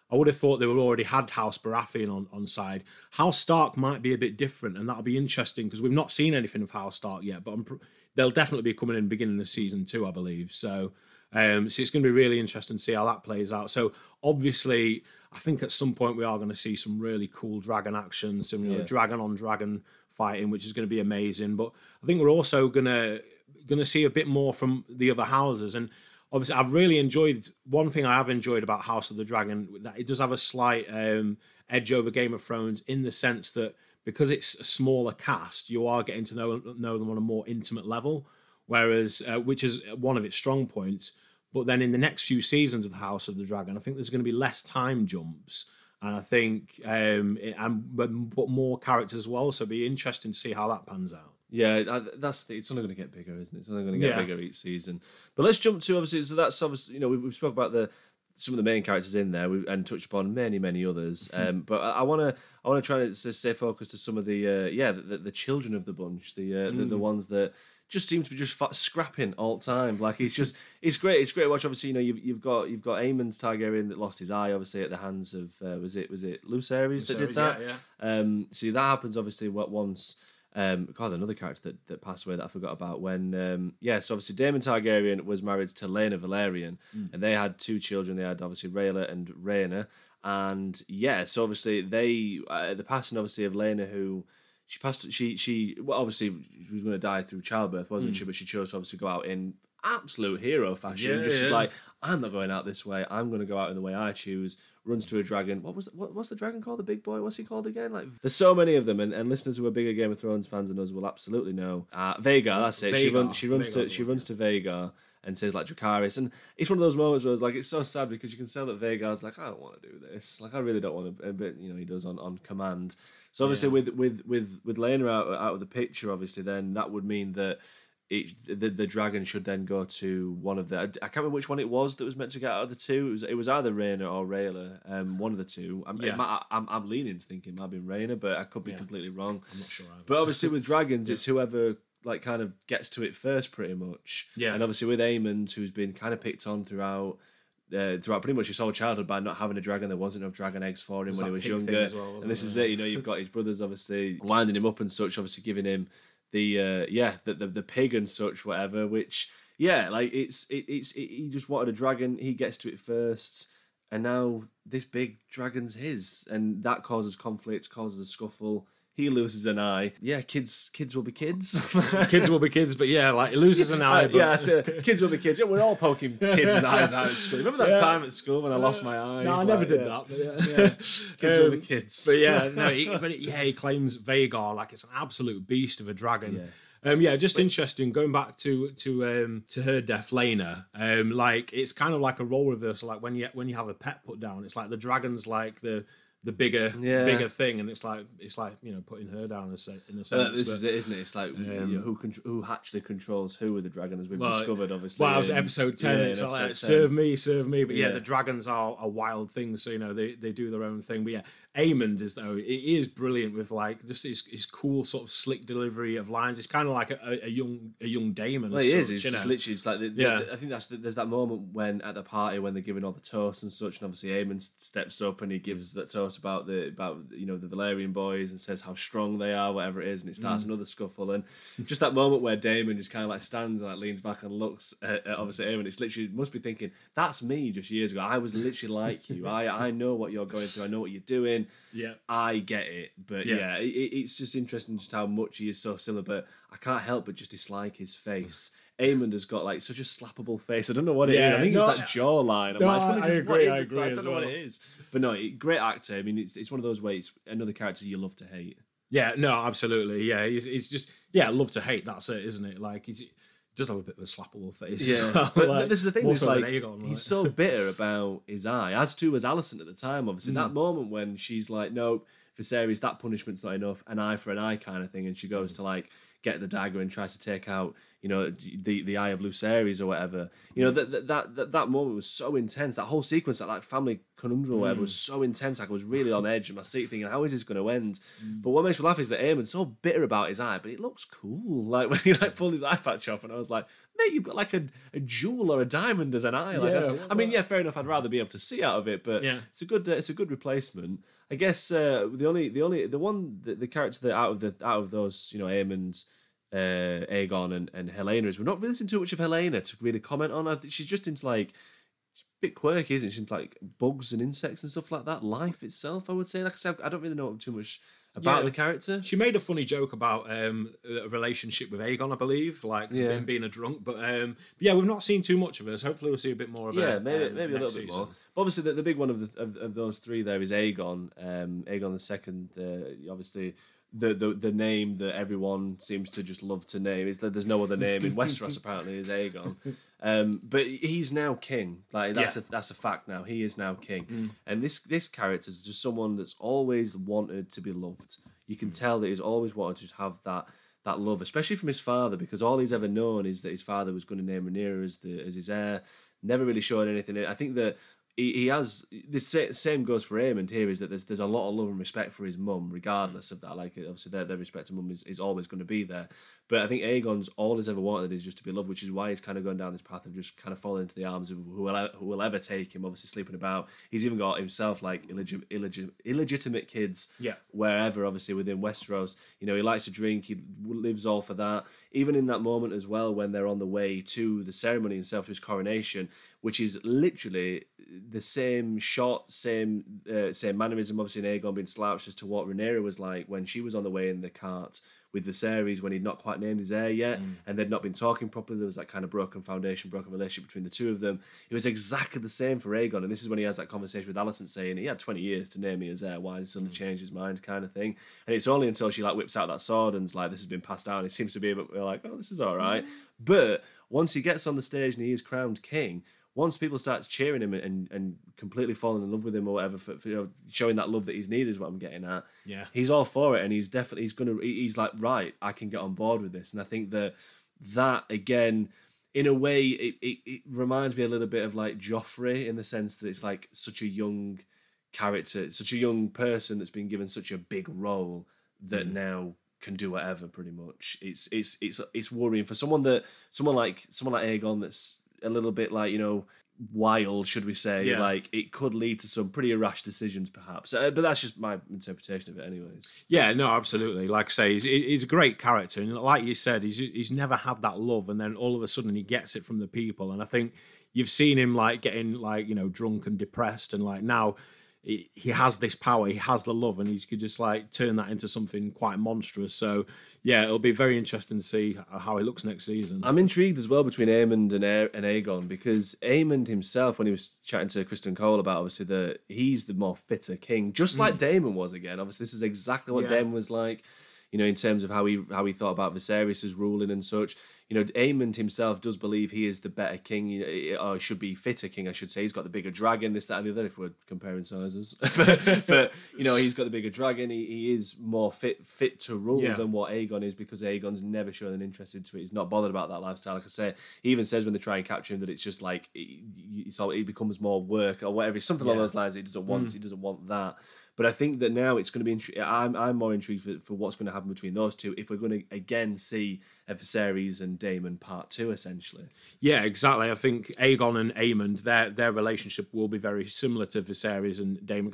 I would have thought they would already had House Baratheon on, on side. House Stark might be a bit different, and that'll be interesting because we've not seen anything of House Stark yet. But I'm, pr- they'll definitely be coming in the beginning of season two, I believe. So, um, so it's going to be really interesting to see how that plays out. So, obviously, I think at some point we are going to see some really cool dragon action, some you know, Yeah. dragon on dragon fighting, which is going to be amazing. But I think we're also going to going to see a bit more from the other houses and obviously I've really enjoyed one thing I have enjoyed about House of the Dragon that it does have a slight um, edge over Game of Thrones in the sense that because it's a smaller cast, you are getting to know know them on a more intimate level, whereas uh, which is one of its strong points. But then in the next few seasons of the House of the Dragon, I think there's going to be less time jumps. And I think, um, it, and but, more characters as well. So it'll be interesting to see how that pans out. Yeah, I, that's the, it's only going to get bigger, isn't it? It's only going to get Yeah. bigger each season. But let's jump to obviously. So that's obviously you know we've, we've spoke about the some of the main characters in there we, and touched upon many many others. Um, but I want to I want to try to stay focused to some of the uh, yeah the, the, the children of the bunch, the, uh, the the ones that just seem to be just scrapping all the time. Like it's just it's great. It's great to watch. Obviously, you know you've, you've got you've got Aemond's Targaryen that lost his eye obviously at the hands of uh, was it was it Lucerys that did that. Yeah, Um, so that happens obviously what once. Um, God, another character that, that passed away that I forgot about when. Um, yeah, so obviously Daemon Targaryen was married to Laena Velaryon, and they had two children. They had obviously Rhaela and Rhaena, and yeah, so obviously they uh, the passing obviously of Laena who. She passed. She she well obviously she was going to die through childbirth, wasn't she? But she chose to obviously go out in absolute hero fashion. Yeah, just yeah. like I'm not going out this way. I'm going to go out in the way I choose. Runs to a dragon. What was what, what's the dragon called? The big boy. What's he called again? Like there's so many of them, and, and listeners who are bigger Game of Thrones fans than us will absolutely know. Uh, Vhagar, that's it. she runs. She runs to she runs to Vega and says like Dracarys, and it's one of those moments where it's like it's so sad because you can tell that Vhagar's like I don't want to do this. Like I really don't want to, but you know he does on, on command. So obviously Yeah. with with with with Laena out out of the picture, obviously then that would mean that. It, the, the dragon should then go to one of the. I can't remember which one it was that was meant to get out of the two. It was it was either Rhaena or Rayla, um, one of the two. I'm, Yeah. might- I'm, I'm leaning to thinking it might be Rhaena, but I could be Yeah. completely wrong. I'm not sure. either. But obviously with dragons, it's whoever like kind of gets to it first, pretty much. Yeah. And obviously with Aemond, who's been kind of picked on throughout. Uh, throughout pretty much his whole childhood by not having a dragon, there wasn't enough dragon eggs for him when he was younger. well, and this there? is it, you know, you've got his brothers obviously winding him up and such, obviously giving him the uh, yeah the, the the pig and such whatever. Which yeah, like it's it, it's it, he just wanted a dragon. He gets to it first, and now this big dragon's his, and that causes conflict, causes a scuffle. He loses an eye. Yeah, kids kids will be kids. kids will be kids, but yeah, like it loses an eye. Uh, but, yeah, it. kids will be kids. Yeah, we're all poking kids' eyes out at school. Remember that Yeah. time at school when I lost my eye? No, I never did yeah. that. But yeah, Yeah. Kids will be Um, kids. But yeah, no, he, but yeah, he claims Vhagar like it's an absolute beast of a dragon. Um, yeah, just interesting. Going back to to um, to her death, Laena. Um, like it's kind of like a role reversal. Like when you when you have a pet put down, it's like the dragon's like the the bigger Yeah. bigger thing, and it's like it's like you know putting her down in a, se- in a Uh, sense. this but- is it, isn't it? It's like you Um, know, who contr- who actually controls who with the dragon, as we've Well, discovered, obviously. Well, I was episode ten. yeah, it's in like, episode serve me, serve me. But yeah, Yeah. the dragons are a wild thing, so you know they, they do their own thing. But yeah, Aemond is though he is brilliant with like just his, his cool sort of slick delivery of lines. It's kind of like a, a, young a young Daemon. Well, as it is. such, It's just know. literally it's like the, the- Yeah. I think that's the, there's that moment when at the party when they're giving all the toasts and such, and obviously Aemond steps up and he gives that toast about the about you know the Velaryon boys and says how strong they are, whatever it is, and it starts Mm. another scuffle and just that moment where Daemon just kind of like stands and like leans back and looks at, at obviously Aemond. It's literally must be thinking that's me just years ago. I was literally like you. I I know what you're going through. I know what you're doing. Yeah. I get it, but yeah, Yeah. it, it- it's just interesting just how much he is so similar. But I can't help but just dislike his face. Aemond has got like such a slappable face. I don't know what it is. Yeah, I think no, it's that jawline. I'm no, like, I- what I agree, I agree I as don't know what well. it is. But no, great actor. I mean, it's it's one of those ways. Another character you love to hate. Yeah, no, absolutely. Yeah, he's, he's just yeah, love to hate. That's it, isn't it? Like he's he does have a bit of a slappable face. as well, but like, this is the thing. Is like Aegon, he's so bitter about his eye, as too was Alicent at the time. Obviously, Mm. that moment when she's like, "No, Viserys, that punishment's not enough. An eye for an eye, kind of thing," and she goes Mm. to like get the dagger and tries to take out, you know, the the eye of Lucerys or whatever. You Mm. know, that that that that, that moment was so intense. That whole sequence, that like family conundrum, or whatever, was Mm. so intense. Like I was really on edge of my seat, thinking, "How is this going to end?" Mm. But what makes me laugh is that Aemond's so bitter about his eye, but it looks cool. Like when he like pulled his eye patch off, and I was like, "Mate, you've got like a, a jewel or a diamond as an eye." Like, Yeah, I mean, that? yeah, fair enough. I'd rather be able to see out of it, but Yeah. it's a good uh, it's a good replacement. I guess uh, the only the only the one the, the character that out of the out of those you know Aemond's. Uh, Aegon and, and Helaena is we're not really seeing too much of Helaena to really comment on. I think she's just into like a bit quirky, isn't she? Into like bugs and insects and stuff like that. Life itself, I would say. Like I said, I don't really know too much about Yeah. the character. She made a funny joke about um, a relationship with Aegon, I believe, like Yeah. him being a drunk. But um, but yeah, we've not seen too much of her. So hopefully, we'll see a bit more of her. Yeah, maybe um, maybe a little bit more. But obviously, the, the big one of, the, of of those three there is Aegon. Um, Aegon the second. Uh, obviously, the, the the name that everyone seems to just love to name is that there's no other name in Westeros apparently is Aegon. Um, but he's now king. Like that's Yeah. a that's a fact now. He is now king. Mm. And this this character is just someone that's always wanted to be loved. You can tell that he's always wanted to have that that love, especially from his father, because all he's ever known is that his father was going to name Rhaenyra as the as his heir. Never really showed anything. I think that he, he has the same goes for Aemond here is that there's there's a lot of love and respect for his mum, regardless of that. Like obviously their, their respect to mum is, is always going to be there. But I think Aegon's all he's ever wanted is just to be loved, which is why he's kind of going down this path of just kind of falling into the arms of who will, who will ever take him. Obviously sleeping about. He's even got himself like illegit, illegit, illegitimate kids Yeah. wherever, obviously within Westeros. You know, he likes to drink. He lives all for that. Even in that moment as well, when they're on the way to the ceremony himself to his coronation, which is literally the same shot, same uh, same mannerism. Obviously, in Aegon being slouched as to what Rhaenyra was like when she was on the way in the cart with Viserys when he'd not quite named his heir yet, mm. and they'd not been talking properly. There was that kind of broken foundation, broken relationship between the two of them. It was exactly the same for Aegon, and this is when he has that conversation with Alicent saying he had 20 years to name me as heir. Why has he suddenly mm. changed his mind, kind of thing. And it's only until she like whips out that sword and's like, this has been passed down. It seems to be a bit we're like, oh, this is all right. Mm. But once he gets on the stage and he is crowned king, once people start cheering him and, and completely falling in love with him or whatever for, for you know, showing that love that he's needed is what I'm getting at. Yeah. He's all for it and he's definitely he's gonna he's like, right, I can get on board with this. And I think that that again, in a way, it, it, it reminds me a little bit of like Joffrey in the sense that it's like such a young character, such a young person that's been given such a big role that mm. now can do whatever pretty much. It's it's it's it's worrying for someone that someone like someone like Aegon that's a little bit like, you know, wild, should we say? Yeah. Like it could lead to some pretty rash decisions perhaps. Uh, but that's just my interpretation of it anyways. Yeah, no, absolutely. Like I say, he's, he's a great character, and like you said, he's he's never had that love, and then all of a sudden he gets it from the people, and I think you've seen him like getting like you know drunk and depressed, and like now he, he has this power, he has the love, and he could just like turn that into something quite monstrous. So yeah, it'll be very interesting to see how he looks next season. I'm intrigued as well between Aemond and, A- and Aegon because Aemond himself, when he was chatting to Criston Cole about obviously the he's the more fitter king, just like mm. Daemon was again. Obviously, this is exactly what. Yeah. Daemon was like, you know, in terms of how he how he thought about Viserys' ruling and such. You know, Aemond himself does believe he is the better king, eh, or should be fitter king, I should say. He's got the bigger dragon, this, that, and the other, if we're comparing sizes. but, but, you know, he's got the bigger dragon. He, he is more fit fit to rule Yeah. than what Aegon is because Aegon's never shown an interest into it. He's not bothered about that lifestyle. Like I say, he even says when they try and capture him that it's just like it, it's all, it becomes more work or whatever. It's something along those lines. He doesn't want. Hmm. He doesn't want that. But I think that now it's going to be. Intri- I'm I'm more intrigued for, for what's going to happen between those two. If we're going to again see a Viserys and Daemon part two, essentially. Yeah, exactly. I think Aegon and Aemond, their their relationship will be very similar to Viserys and Daemon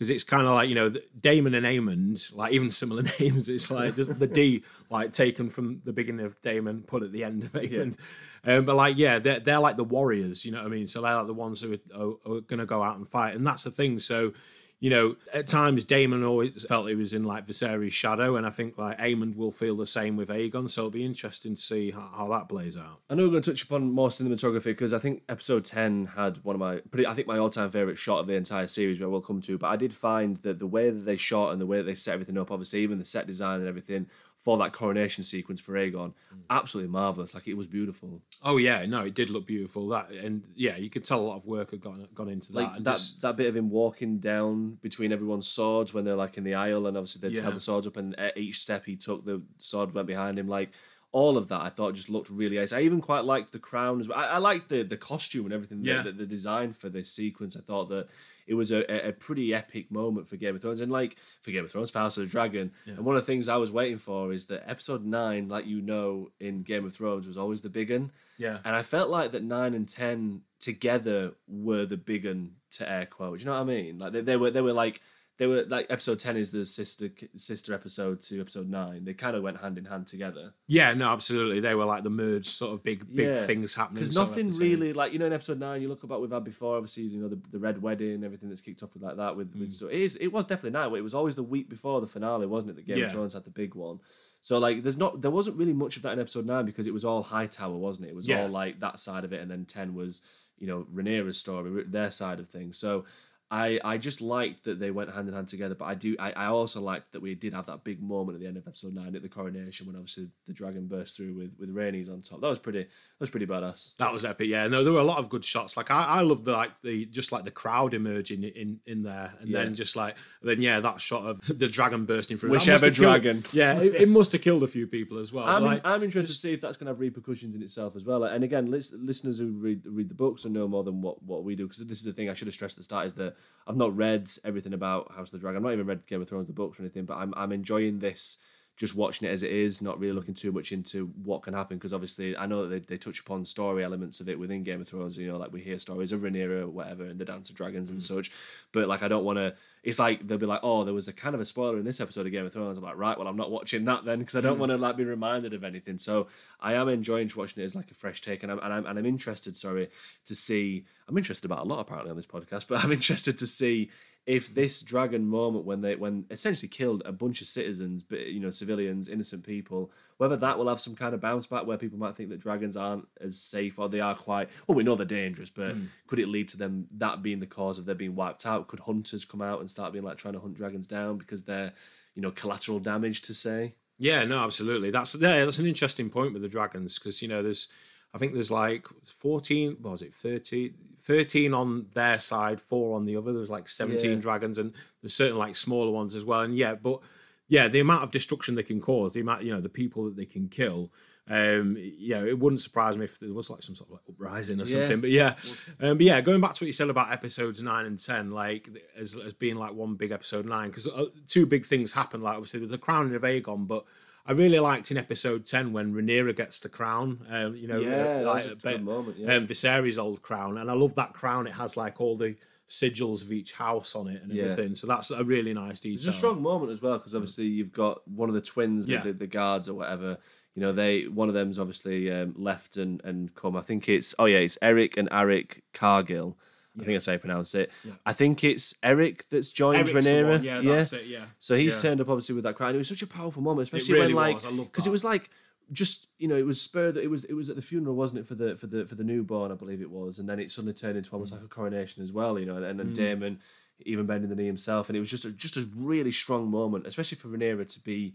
because it's kind of like you know Daemon and Aemond, like even similar names. It's like just the D like taken from the beginning of Daemon, put at the end of Aemond. Um, but like yeah, they're they're like the warriors. You know what I mean? So they're like the ones who are, are, are going to go out and fight, and that's the thing. So. You know, at times Daemon always felt he was in like Viserys' shadow, and I think like Aemond will feel the same with Aegon. So it'll be interesting to see how, how that plays out. I know we're going to touch upon more cinematography because I think episode 10 had one of my, pretty, I think my all time favourite shot of the entire series, where we'll come to. But I did find that the way that they shot and the way that they set everything up, obviously, even the set design and everything for that coronation sequence for Aegon, mm. absolutely marvellous. Like it was beautiful. Oh yeah, no, it did look beautiful. That and yeah, you could tell a lot of work had gone gone into that. Like and that, just- that bit of him walking down between everyone's swords when they're like in the aisle, and obviously they Yeah. held the swords up, and at each step he took, the sword went behind him. Like all of that, I thought just looked really nice. I even quite liked the crown as well. I, I liked the the costume and everything. Yeah. The, the, the design for this sequence, I thought that it was a, a- pretty epic moment for Game of Thrones, and like for Game of Thrones, for House of the Dragon. And one of the things I was waiting for is that episode nine, like you know, in Game of Thrones, was always the big one. yeah, And I felt like that nine and ten together were the big one to air quote. You know what I mean? Like they, they were they were like they were like episode ten is the sister sister episode to episode nine. They kind of went hand in hand together. yeah, no, absolutely. They were like the merged sort of big big Yeah. things happening. Because nothing really like you know in episode nine you look at what we've had before. Obviously you know the, the red wedding, everything that's kicked off with like that. With, with mm. so it is it was definitely nine. It was always the week before the finale, wasn't it? the Game Yeah. of Thrones had the big one. So like there's not there wasn't really much of that in episode nine because it was all Hightower, wasn't it? It was Yeah. all like that side of it, and then ten was you know Rhaenyra's story, their side of things. So I I just liked that they went hand in hand together, but I do I, I also liked that we did have that big moment at the end of episode nine at the coronation when obviously the dragon burst through with with Rhaenys on top. That was pretty that was pretty badass. That was epic. Yeah, no, there were a lot of good shots. Like I, I love the like the just like the crowd emerging in in there, and Yeah. then just like then yeah, that shot of the dragon bursting through. Whichever have killed- dragon. yeah, it, it must have killed a few people as well. I'm, like, I'm interested to see if that's going to have repercussions in itself as well. And again, listeners who read read the books and know more than what, what we do, because this is the thing I should have stressed at the start is that I've not read everything about House of the Dragon. I've not even read Game of Thrones, the books or anything, but I'm I'm enjoying this. Just watching it as it is, not really looking too much into what can happen, because obviously I know that they, they touch upon story elements of it within Game of Thrones. You know, like we hear stories of Rhaenyra or whatever, and the Dance of Dragons and mm. such. But like, I don't want to. It's like they'll be like, oh, there was a kind of a spoiler in this episode of Game of Thrones. I'm like, right, well, I'm not watching that then because I don't mm. want to like be reminded of anything. So I am enjoying watching it as like a fresh take, and I'm and I'm, and I'm interested. Sorry to see. I'm interested about a lot apparently on this podcast, but I'm interested to see if this dragon moment when they when essentially killed a bunch of citizens, but you know civilians, innocent people, whether that will have some kind of bounce back where people might think that dragons aren't as safe or they are quite well, we know they're dangerous, but Hmm. could it lead to them that being the cause of their being wiped out? Could hunters come out and start being like trying to hunt dragons down because they're you know collateral damage to say? Yeah, no, absolutely. That's yeah, that's an interesting point with the dragons because you know there's, I think there's like fourteen, what was it, 13, 13 on their side, four on the other. There's like seventeen Yeah. dragons, and there's certain like smaller ones as well. And yeah, but yeah, the amount of destruction they can cause, the amount you know, the people that they can kill. Um, yeah, it wouldn't surprise me if there was like some sort of like uprising or Yeah. something. But yeah, um, but yeah, going back to what you said about episodes nine and ten, like as, as being like one big episode nine, because uh, two big things happen. Like obviously there's the crowning of Aegon, but I really liked in episode ten when Rhaenyra gets the crown. Um, you know, Yeah, that was a moment, yeah. um, Viserys' old crown, and I love that crown. It has like all the sigils of each house on it and Yeah. everything. So that's a really nice detail. It's a strong moment as well because obviously you've got one of the twins, Yeah. the, the guards or whatever. You know, they one of them's obviously um, left and and come. I think it's oh yeah, it's Eric and Eric Cargyll. I think that's how you pronounce it. Yeah. I think it's Eric that's joined Eric's Rhaenyra. Yeah, that's it. Yeah. So he's Yeah. turned up obviously with that crown. It was such a powerful moment, especially really when like was. Because it was like just you know it was spurred. It was it was at the funeral, wasn't it for the for the for the newborn? I believe it was, and then it suddenly turned into Mm. almost like a coronation as well. You know, and then Daemon even bending the knee himself, and it was just a, just a really strong moment, especially for Rhaenyra to be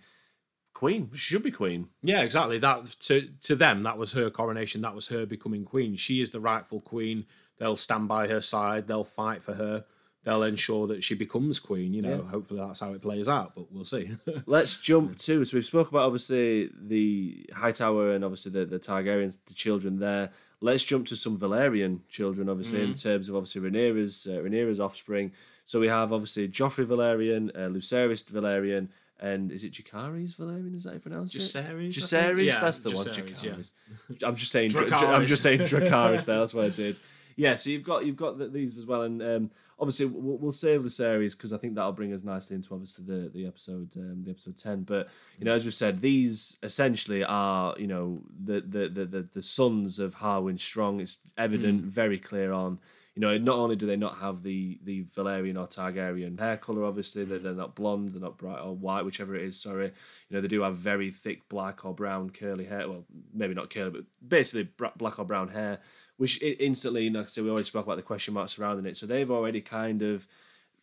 queen. She should be queen. Yeah, exactly. That to to them, that was her coronation. That was her becoming queen. She is the rightful queen. They'll stand by her side. They'll fight for her. They'll ensure that she becomes queen. You know, Yeah. hopefully that's how it plays out. But we'll see. Let's jump to so we've spoke about obviously the Hightower and obviously the, the Targaryens, the children there. Let's jump to some Velaryon children, obviously in terms of obviously Rhaenyra's uh, Rhaenyra's offspring. So we have obviously Joffrey Velaryon, uh, Lucerys Velaryon, and is it Jacaris Velaryon? Is that how you pronounce it? Jacaerys, I Yeah, that's the one. Jacaerys, yeah. Jacaris. I'm just saying. I'm just saying Dracarys there. That's what I did. Yeah, so you've got you've got th these as well, and um, obviously we'll, we'll save the series because I think that'll bring us nicely into obviously the the episode um, the episode ten. But you know, as we've said, these essentially are you know the the the the, the sons of Harwin Strong. It's evident, very clear on. You know, not only do they not have the the Velaryon or Targaryen hair color, obviously that they're not blonde, they're not bright or white, whichever it is. Sorry, you know they do have very thick black or brown curly hair. Well, maybe not curly, but basically black or brown hair, which instantly, like I said, we already spoke about the question marks surrounding it. So they've already kind of,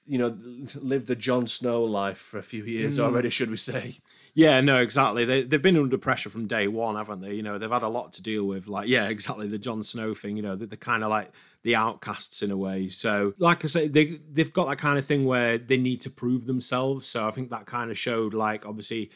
you know, lived the Jon Snow life for a few years already, should we say? Yeah, no, exactly. They they've been under pressure from day one, haven't they? You know, they've had a lot to deal with. Like, yeah, exactly. The Jon Snow thing. You know, they're, they're kind of like the outcasts in a way. So, like I say, they they've got that kind of thing where they need to prove themselves. So I think that kind of showed, like, obviously.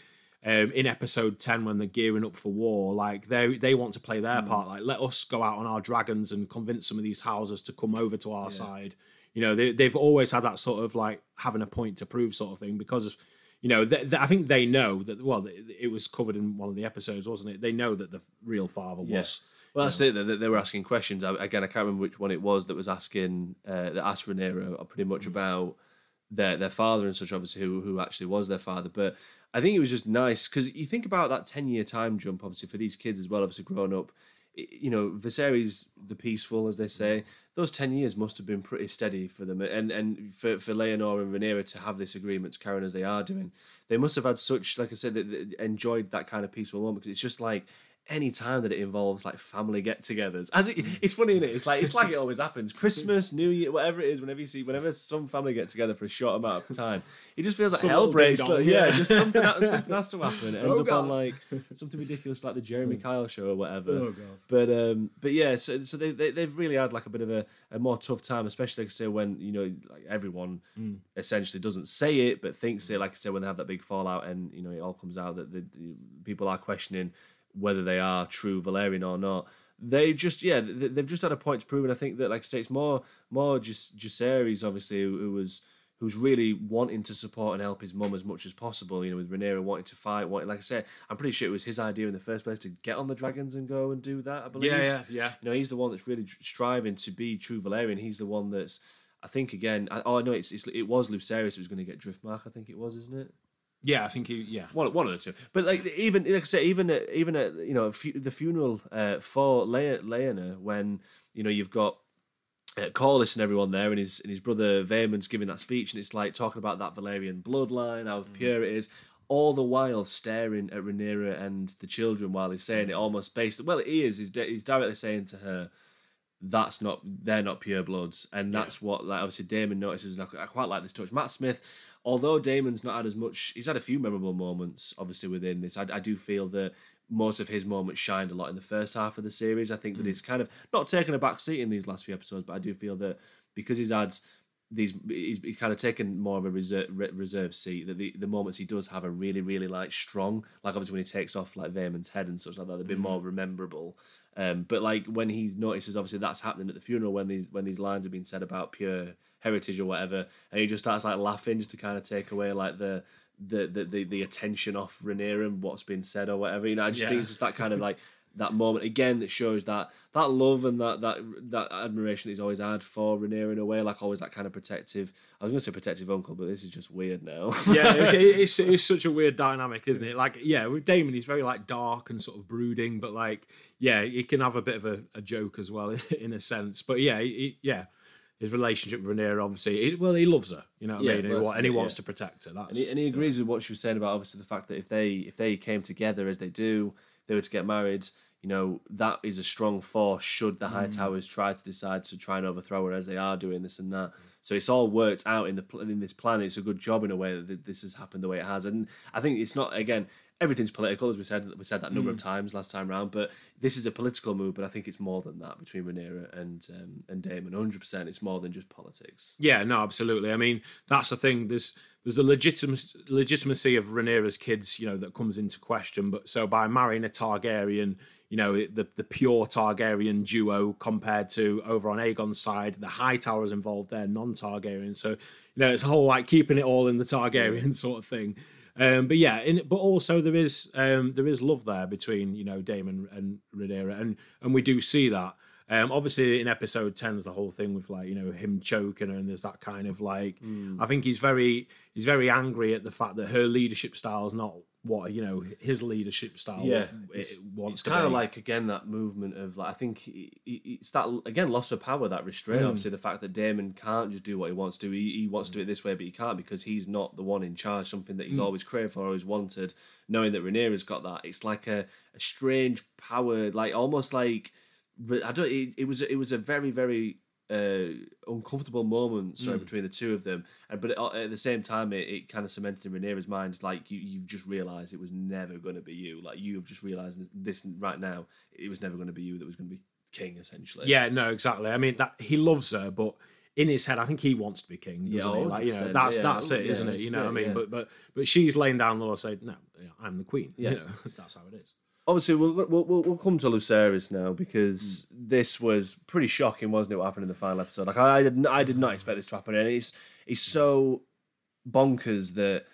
Um, in episode 10 when they're gearing up for war like they they want to play their part like let us go out on our dragons and convince some of these houses to come over to our side you know they, they've always had that sort of like having a point to prove sort of thing because of you know, th- th- I think they know that. Well, it, was covered in one of the episodes, wasn't it? They know that the real father was. Yes. Well, that's it. They, they were asking questions. I, again, I can't remember which one it was that was asking uh, that asked Rhaenyra pretty much about their their father and such. Obviously, who who actually was their father. But I think it was just nice because you think about that ten year time jump. Obviously, for these kids as well. Obviously, growing up, you know, Viserys the peaceful, as they say. Those ten years must have been pretty steady for them, and and for for Laenor and Rhaenyra to have this agreement to carry on as they are doing, they must have had such, like I said, that enjoyed that kind of peaceful moment because it's just like any time that it involves like family get-togethers. As it, it's funny, is it? It's like it's like it always happens. Christmas, New Year, whatever it is. Whenever you see, whenever some family get together for a short amount of time, it just feels like Some hell breaks. ding-dong, yeah, yeah. just something, has, something has to happen. It ends Oh, up on like something ridiculous like the Jeremy Kyle show or whatever. Oh. But um, but yeah, so so they, they they've really had like a bit of a, a more tough time, especially like I say when you know like everyone Mm. essentially doesn't say it but thinks it. Like I said, when they have that big fallout and you know it all comes out that the, the people are questioning whether they are true Velaryon or not. They just yeah they, they've just had a point to prove, and I think that like I say it's more more just Jacaerys obviously who, who was who's really wanting to support and help his mum as much as possible. You know, with Rhaenyra wanting to fight, wanting, like I said, I'm pretty sure it was his idea in the first place to get on the dragons and go and do that. I believe. Yeah, yeah, yeah. You know, he's the one that's really striving to be true Velaryon. He's the one that's, I think, again. I, oh, no, it's, it's it was Lucerys who was going to get Driftmark. I think it was, isn't it? Yeah, I think he. Yeah. One, one of the two. But like even like I say, even at, even at you know fu- the funeral uh, for Le- Laena, when you know you've got uh, Corlys and everyone there, and his and his brother Vaemond's giving that speech, and it's like talking about that Velaryon bloodline, how pure it is, all the while staring at Rhaenyra and the children while he's saying it, almost based. Well, he is. He's, he's directly saying to her, "That's not. They're not pure bloods," and that's what like obviously Daemon notices. And I, I quite like this touch. Matt Smith, although Daemon's not had as much, he's had a few memorable moments. Obviously within this, I, I do feel that most of his moments shined a lot in the first half of the series. I think that he's kind of not taken a back seat in these last few episodes, but I do feel that because he's had these, he's, he's kind of taken more of a reserve reserve seat. That the, the moments he does have are really, really like strong. Like obviously when he takes off like Vaemond's head and such like that, they've been more rememberable. Um, but like when he notices, obviously that's happening at the funeral when these when these lines have been said about pure heritage or whatever, and he just starts like laughing just to kind of take away like the the the the, the attention off Rhaenyra and what's been said or whatever. You know, I just think it's just that kind of like that moment again that shows that that love and that that that admiration that he's always had for Rhaenyra in a way, like always that kind of protective. I was going to say protective uncle, but this is just weird now. yeah, it's, it's, it's such a weird dynamic, isn't it? Like, yeah, with Daemon, he's very like dark and sort of brooding, but like, yeah, he can have a bit of a, a joke as well, in a sense. But yeah, he, yeah, his relationship with Rhaenyra, obviously, he, well, he loves her, you know what Yeah, I mean, and, he, and he yeah. wants to protect her. That's And he, and he agrees with what she was saying about obviously the fact that if they if they came together as they do, they were to get married. You know that is a strong force. Should the High mm. Towers try to decide to try and overthrow her, as they are doing this and that, so it's all worked out in the in this plan. It's a good job in a way that this has happened the way it has, and I think it's not again. Everything's political, as we said. We said that a number of times last time round, but this is a political move. But I think it's more than that between Rhaenyra and um, and Daemon. Hundred percent, it's more than just politics. Yeah, no, absolutely. I mean, that's the thing. There's there's a legitimacy legitimacy of Rhaenyra's kids, you know, that comes into question. But so by marrying a Targaryen, you know, the the pure Targaryen duo compared to over on Aegon's side, the High Towers involved there, non-Targaryen. So you know, it's a whole like keeping it all in the Targaryen sort of thing. Um, but yeah, in, but also there is um, there is love there between you know Daemon and Rhaenyra, and and we do see that. Um, obviously, in episode 10 is the whole thing with like you know him choking her, and there's that kind of like Mm. I think he's very he's very angry at the fact that her leadership style is not what you know his leadership style yeah, it it's, wants it's to kind be. of like again that movement of like I think it's that again loss of power, that restraint. Mm. Obviously, the fact that Daemon can't just do what he wants to. He, he wants to do it this way, but he can't because he's not the one in charge. Something that he's Mm. always craved for, always wanted. Knowing that Rhaenyra's got that, it's like a, a strange power, like almost like I don't. It, it was it was a very very uh, uncomfortable moment sorry Mm. between the two of them Uh, but at at the same time it, it kind of cemented in Rhaenyra's mind like you, you've just realised it was never going to be you like you've just realised this right now it was never going to be you that was going to be king essentially yeah, no, exactly. I mean that he loves her, but in his head, I think he wants to be king, Yeah, doesn't he? Like you know, that's yeah, that's it, yeah, isn't it? You know what I mean? yeah. But but but she's laying down the law, saying, "No, I'm the queen." Yeah. You know, that's how it is. Obviously we'll, we'll, we'll, come to Lucerys now because Hmm. this was pretty shocking wasn't it what happened in the final episode? Like I, I did not, I did not expect this to happen and it's it's so bonkers that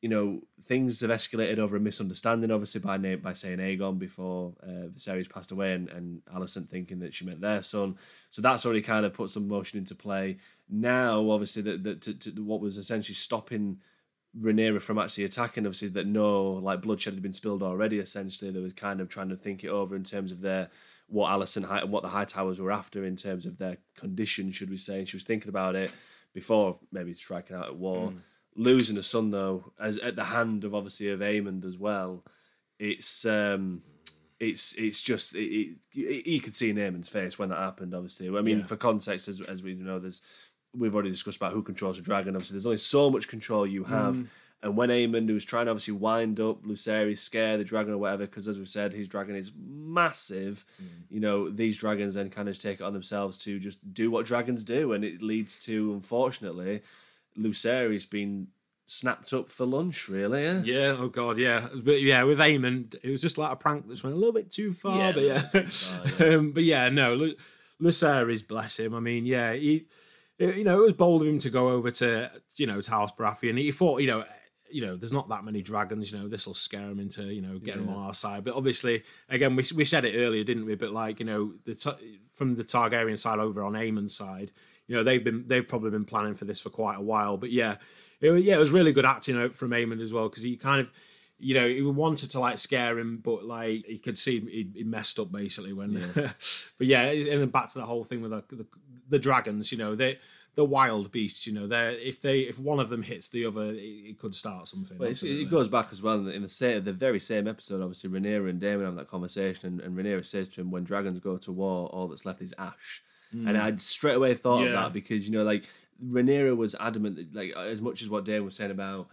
you know things have escalated over a misunderstanding obviously by name by saying Aegon before uh, Viserys passed away and, and Alicent thinking that she meant their son. So that's already kind of put some motion into play. Now obviously that, that what was essentially stopping Rhaenyra from actually attacking obviously is that no like bloodshed had been spilled already essentially. They were kind of trying to think it over in terms of their what Alicent High, and what the High Towers were after in terms of their condition should we say. And she was thinking about it before maybe striking out at war. Losing a son though as at the hand of obviously of Aemond as well it's um it's it's just it, it, you- could see in face when that happened obviously. I mean Yeah. for context as, as we know there's we've already discussed about who controls the dragon. Obviously, there's only so much control you have. Mm. And when Aemond, who was trying to obviously wind up Lucerys, scare the dragon or whatever, because as we've said, his dragon is massive. Mm. You know, these dragons then kind of take it on themselves to just do what dragons do, and it leads to, unfortunately, Lucerys being snapped up for lunch. Really, yeah. Yeah. Oh God. Yeah. But yeah. With Aemond, it was just like a prank that went a little bit too far. Yeah, but yeah. far, yeah. um, but yeah. No. Lu- Lucerys, bless him. I mean, yeah. He, you know, it was bold of him to go over to you know to House Baratheon. He thought, you know. You know, there's not that many dragons. You know, this will scare him into you know getting Yeah. on our side. But obviously, again, we, we said it earlier, didn't we? But like you know, the from the Targaryen side over on Aemond's side, you know, they've been they've probably been planning for this for quite a while. But yeah, it, was- yeah, it was really good acting out from Aemond as well because he kind of, you know, he wanted to like scare him, but like he could see he, he messed up basically when. but yeah, and then back to the whole thing with the, the the dragons. You know, they the wild beasts. You know, they're if they if one of them hits the other, it, it could start something. Well, it goes back as well in the, in the same, the very same episode. Obviously, Rhaenyra and Daemon have that conversation, and, and Rhaenyra says to him, "When dragons go to war, all that's left is ash." Mm. And I'd straight away thought yeah. of that because you know, like Rhaenyra was adamant, that, like as much as what Daemon was saying about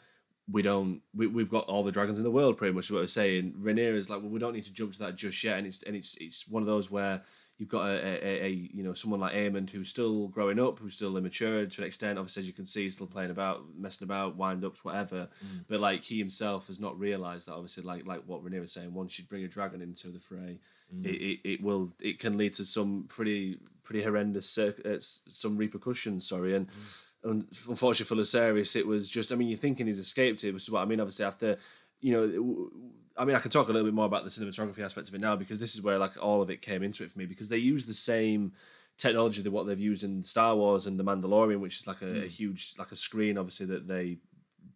we don't we, we've got all the dragons in the world pretty much is what we're saying Rhaenyra is like well we don't need to jump to that just yet and it's and it's it's one of those where you've got a, a, a you know someone like Aemond who's still growing up who's still immature to an extent obviously as you can see he's still playing about messing about wind ups whatever mm. but like he himself has not realized that obviously like like what Rhaenyra was saying once you bring a dragon into the fray mm. it, it, it will it can lead to some pretty pretty horrendous uh, some repercussions sorry and mm unfortunately for Lucerys, it was just. I mean, you're thinking he's escaped it, which is what I mean. Obviously, after you know, I mean, I can talk a little bit more about the cinematography aspect of it now because this is where like all of it came into it for me because they use the same technology that what they've used in Star Wars and The Mandalorian, which is like a, mm. a hmm. huge like a screen, obviously that they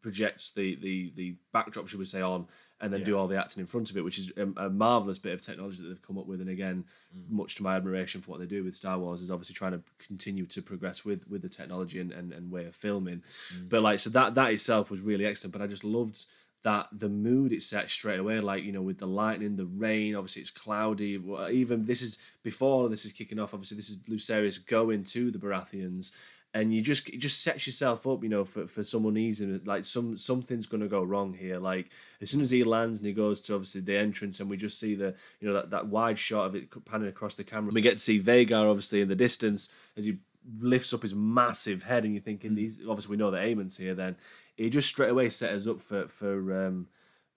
project the the the backdrop, should we say, on and then yeah. do all the acting in front of it, which is a, a, marvelous bit of technology that they've come up with. And again, mm. much to my admiration for what they do with Star Wars is obviously trying to continue to progress with with the technology and, and, and way of filming. Mm. But like, so that that itself was really excellent. But I just loved that the mood it set straight away, like you know, with the lightning, the rain. Obviously, it's cloudy. Even this is before this is kicking off. Obviously, this is Lucerys going to the Baratheons and you just it just sets yourself up, you know, for, for some uneasiness. Like some something's gonna go wrong here. Like as soon as he lands and he goes to obviously the entrance, and we just see the you know that, that wide shot of it panning across the camera. We get to see Vhagar obviously in the distance as he lifts up his massive head, and you're thinking he's obviously we know that Aemond's here. Then he just straight away set us up for for um,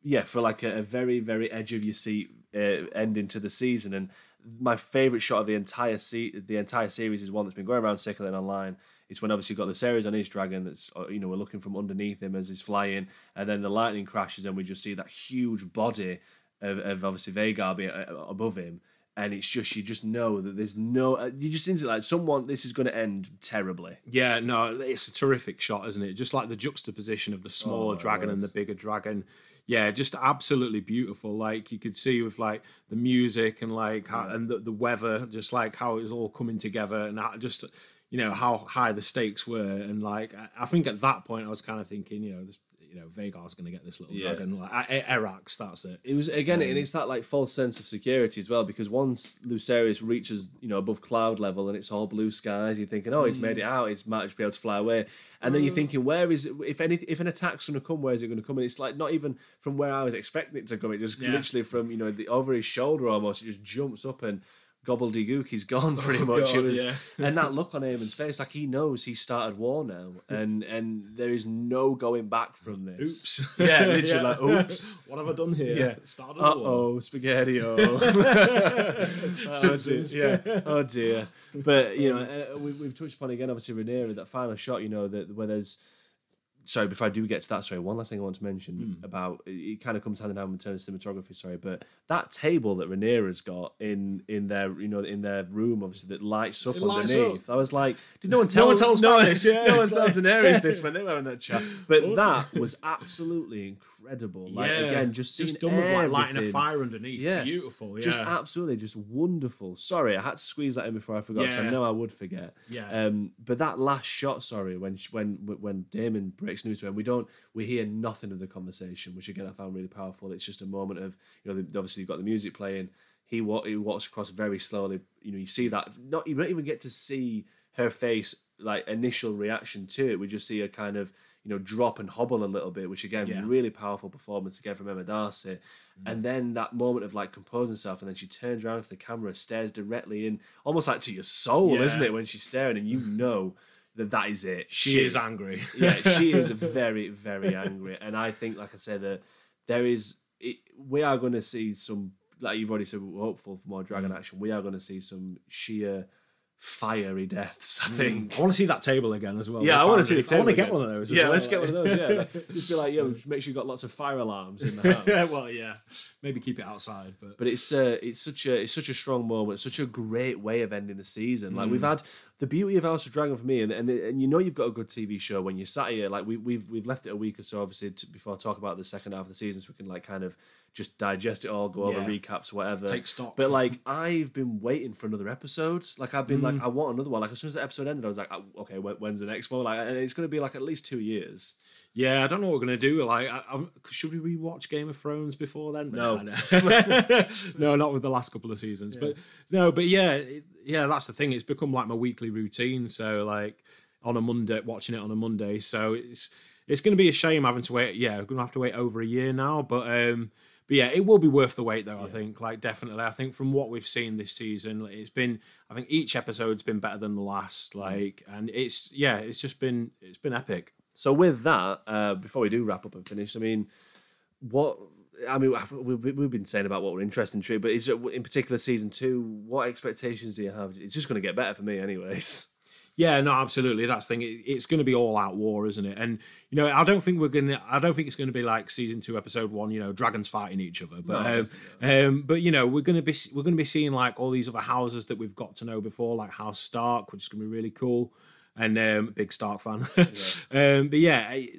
yeah for like a, a very very edge of your seat uh, ending to the season. And my favorite shot of the entire se- the entire series is one that's been going around circulating online. It's when obviously you've got the series on his dragon that's uh, you know we're looking from underneath him as he's flying, and then the lightning crashes and we just see that huge body of, of obviously Vhagar be uh, above him, and it's just you just know that there's no uh, you just think like someone this is going to end terribly. Yeah, no, it's a terrific shot, isn't it? Just like the juxtaposition of the smaller oh, dragon and the bigger dragon. Yeah, just absolutely beautiful. Like you could see with like the music and like how, and the, the weather, just like how it was all coming together, and just you know how high the stakes were, and like I think at that point I was kind of thinking, you know, this, you know, Vhagar's going to get this little yeah. dragon. Like Arrax, that's it. It was again, um, and it's that like false sense of security as well, because once Lucerys reaches, you know, above cloud level and it's all blue skies, you're thinking, oh, he's made it mm. out, he's might be able to fly away, and then you're mm. thinking, where is it? If any, if an attack's going to come, where is it going to come? And it's like not even from where I was expecting it to come. It just yeah. literally from you know the over his shoulder almost. It just jumps up and gobbledygook he's gone pretty oh, much. God, was, yeah. and that look on Aemond's face, like he knows he started war now, and and there is no going back from this. Oops. Yeah, literally yeah. like, oops. what have I done here? Yeah, started uh oh, spaghetti. Oh, Simpsons. yeah. Oh dear. But you know, uh, we, we've touched upon again, obviously Rhaenyra, that final shot. You know, that where there's sorry, before I do get to that, sorry, one last thing I want to mention mm. about it kind of comes hand in hand with cinematography, sorry, but that table that Rhaenyra's got in in their you know in their room, obviously that lights up it underneath. Up. I was like, did no one tell? No one tells no, this, yeah. no one tells Daenerys this when they were having that chat. But that was absolutely incredible. Like yeah. again, just just done with like lighting a fire underneath. Yeah, beautiful. Yeah, just absolutely, just wonderful. Sorry, I had to squeeze that in before I forgot yeah. I know I would forget. Yeah. Um, but that last shot, sorry, when when when Daemon breaks news to him, we don't we hear nothing of the conversation, which again I found really powerful. It's just a moment of you know obviously you've got the music playing. He he walks across very slowly. You know you see that not you don't even get to see her face like initial reaction to it. We just see her kind of you know drop and hobble a little bit, which again yeah. really powerful performance again from Emma D'Arcy. Mm. And then that moment of like composing herself, and then she turns around to the camera, stares directly in, almost like to your soul, yeah. isn't it? When she's staring, and you know that that is it. She, she is angry. yeah, she is very, very angry, and I think, like I said, that there is. It, we are going to see some, like you've already said, we're hopeful for more dragon mm. action. We are going to see some sheer fiery deaths. I mm. think. I want to see that table again as well. Yeah, I want to see the table. I want to get one of those. Yeah, well. let's get one of those. Yeah, just be like, yeah, make sure you've got lots of fire alarms in the house. Yeah, well, yeah, maybe keep it outside. But but it's uh, it's such a it's such a strong moment, such a great way of ending the season. Like mm. we've had the beauty of House of Dragon for me, and, and and you know you've got a good TV show when you're sat here. Like we, we've we've left it a week or so, obviously, to, before I talk about the second half of the season, so we can like kind of just digest it all, go over Yeah. recaps, whatever. Take stock. But like I've been waiting for another episode. Like I've been Mm. like I want another one. Like as soon as the episode ended, I was like, oh, okay, when's the next one? Like and it's going to be like at least two years. Yeah, I don't know what we're gonna do. Like, I, I'm, should we rewatch Game of Thrones before then? No. no, no, not with the last couple of seasons. But no, but yeah, it, yeah, that's the thing. It's become like my weekly routine. So like on a Monday, watching it on a Monday. So it's it's gonna be a shame having to wait. Yeah, we're gonna have to wait over a year now. But um, but yeah, it will be worth the wait though. I think like definitely. I think from what we've seen this season, it's been. I think each episode's been better than the last. Like, and it's yeah, it's just been it's been epic. So with that, uh, before we do wrap up and finish, I mean, what I mean, we've, we've been saying about what we're interested in, but is in particular season two? What expectations do you have? It's just going to get better for me, anyways. Yeah, no, absolutely. That's the thing. It's going to be all out war, isn't it? And you know, I don't think we're going to. I don't think it's going to be like season two, episode one. You know, dragons fighting each other. But No, um, um, but you know, we're going to be we're going to be seeing like all these other houses that we've got to know before, like House Stark, which is going to be really cool. And um, big Stark fan. um, but yeah, it,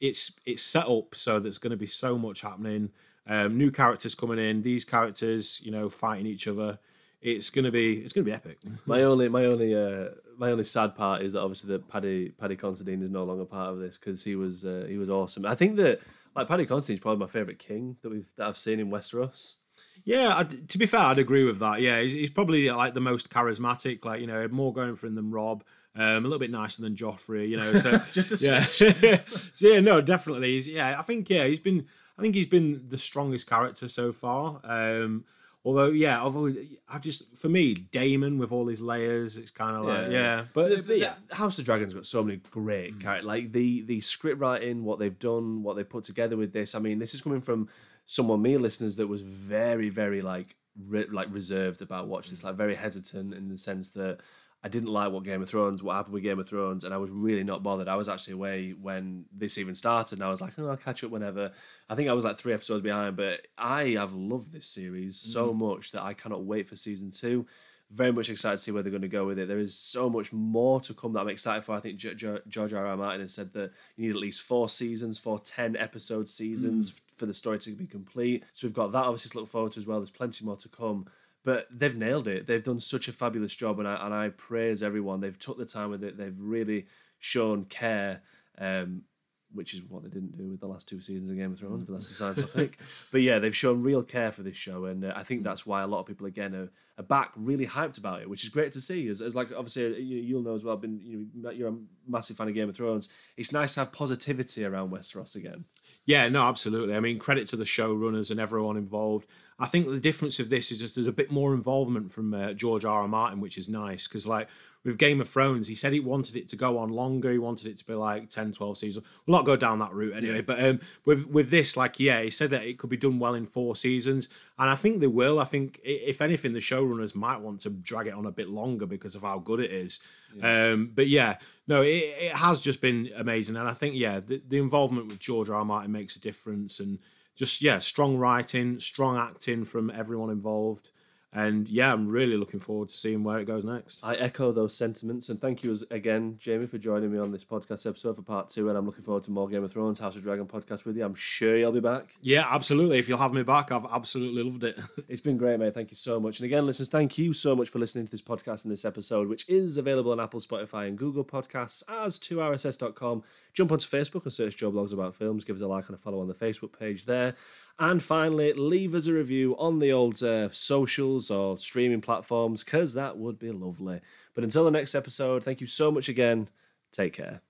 it's it's set up so there's going to be so much happening. Um, new characters coming in. These characters, you know, fighting each other. It's gonna be it's gonna be epic. My only, my only, uh, my only sad part is that obviously that Paddy Paddy Considine is no longer part of this because he was uh, he was awesome. I think that like Paddy Considine is probably my favorite king that we've that I've seen in Westeros. Yeah, I, to be fair, I'd agree with that. Yeah, he's, he's probably like the most charismatic. Like you know, more going for him than Robb. Um, a little bit nicer than Joffrey. You know, so Just a yeah. so yeah, no, definitely. He's yeah. I think yeah, he's been. I think he's been the strongest character so far. Um, although yeah, although I just for me, Daemon with all his layers, it's kind of like Yeah. yeah. But, The- but yeah, House of Dragons got so many great characters. Like the the script writing, what they've done, what they've put together with this. I mean, this is coming from someone, me listeners, that was very, very like re- like reserved about watching this, like very hesitant in the sense that I didn't like what Game of Thrones, what happened with Game of Thrones, and I was really not bothered. I was actually away when this even started, and I was like, oh, I'll catch up whenever. I think I was like three episodes behind, but I have loved this series so mm-hmm. much that I cannot wait for season two. Very much excited to see where they're going to go with it. There is so much more to come that I'm excited for. I think George R. R. Martin has said that you need at least four seasons, four 10 episode seasons mm. f- for the story to be complete. So we've got that obviously to look forward to as well. There's plenty more to come. But they've nailed it. They've done such a fabulous job, and I and I praise everyone. They've took the time with it. They've really shown care, um, which is what they didn't do with the last two seasons of Game of Thrones. But that's a side topic. But yeah, they've shown real care for this show, and uh, I think that's why a lot of people again are, are back, really hyped about it, which is great to see. As, as like obviously uh, you, you'll know as well. Been you know, you're a massive fan of Game of Thrones. It's nice to have positivity around Westeros again. Yeah, no, absolutely. I mean, credit to the showrunners and everyone involved. I think the difference of this is just there's a bit more involvement from uh, George R. R. Martin, which is nice because, like, with Game of Thrones, he said he wanted it to go on longer. He wanted it to be like 10, 12 seasons. We'll not go down that route anyway. But um, with with this, like, yeah, he said that it could be done well in four seasons. And I think they will. I think, if anything, the showrunners might want to drag it on a bit longer because of how good it is. Um, but yeah, no, it, it has just been amazing. And I think, yeah, the, the involvement with George R. R. Martin makes a difference. And just, yeah, strong writing, strong acting from everyone involved. And yeah, I'm really looking forward to seeing where it goes next. I echo those sentiments, and thank you again, Jamie, for joining me on this podcast episode for part two. And I'm looking forward to more Game of Thrones, House of Dragon podcast with you. I'm sure you'll be back. Yeah, absolutely. If you'll have me back, I've absolutely loved it. It's been great, mate. Thank you so much. And again, listeners, thank you so much for listening to this podcast and this episode, which is available on Apple, Spotify, and Google Podcasts as 2rss.com. Jump onto Facebook and search Joe Blogs About Films. Give us a like and a follow on the Facebook page there. And finally, leave us a review on the old uh, socials or streaming platforms, because that would be lovely. But until the next episode, thank you so much again. Take care.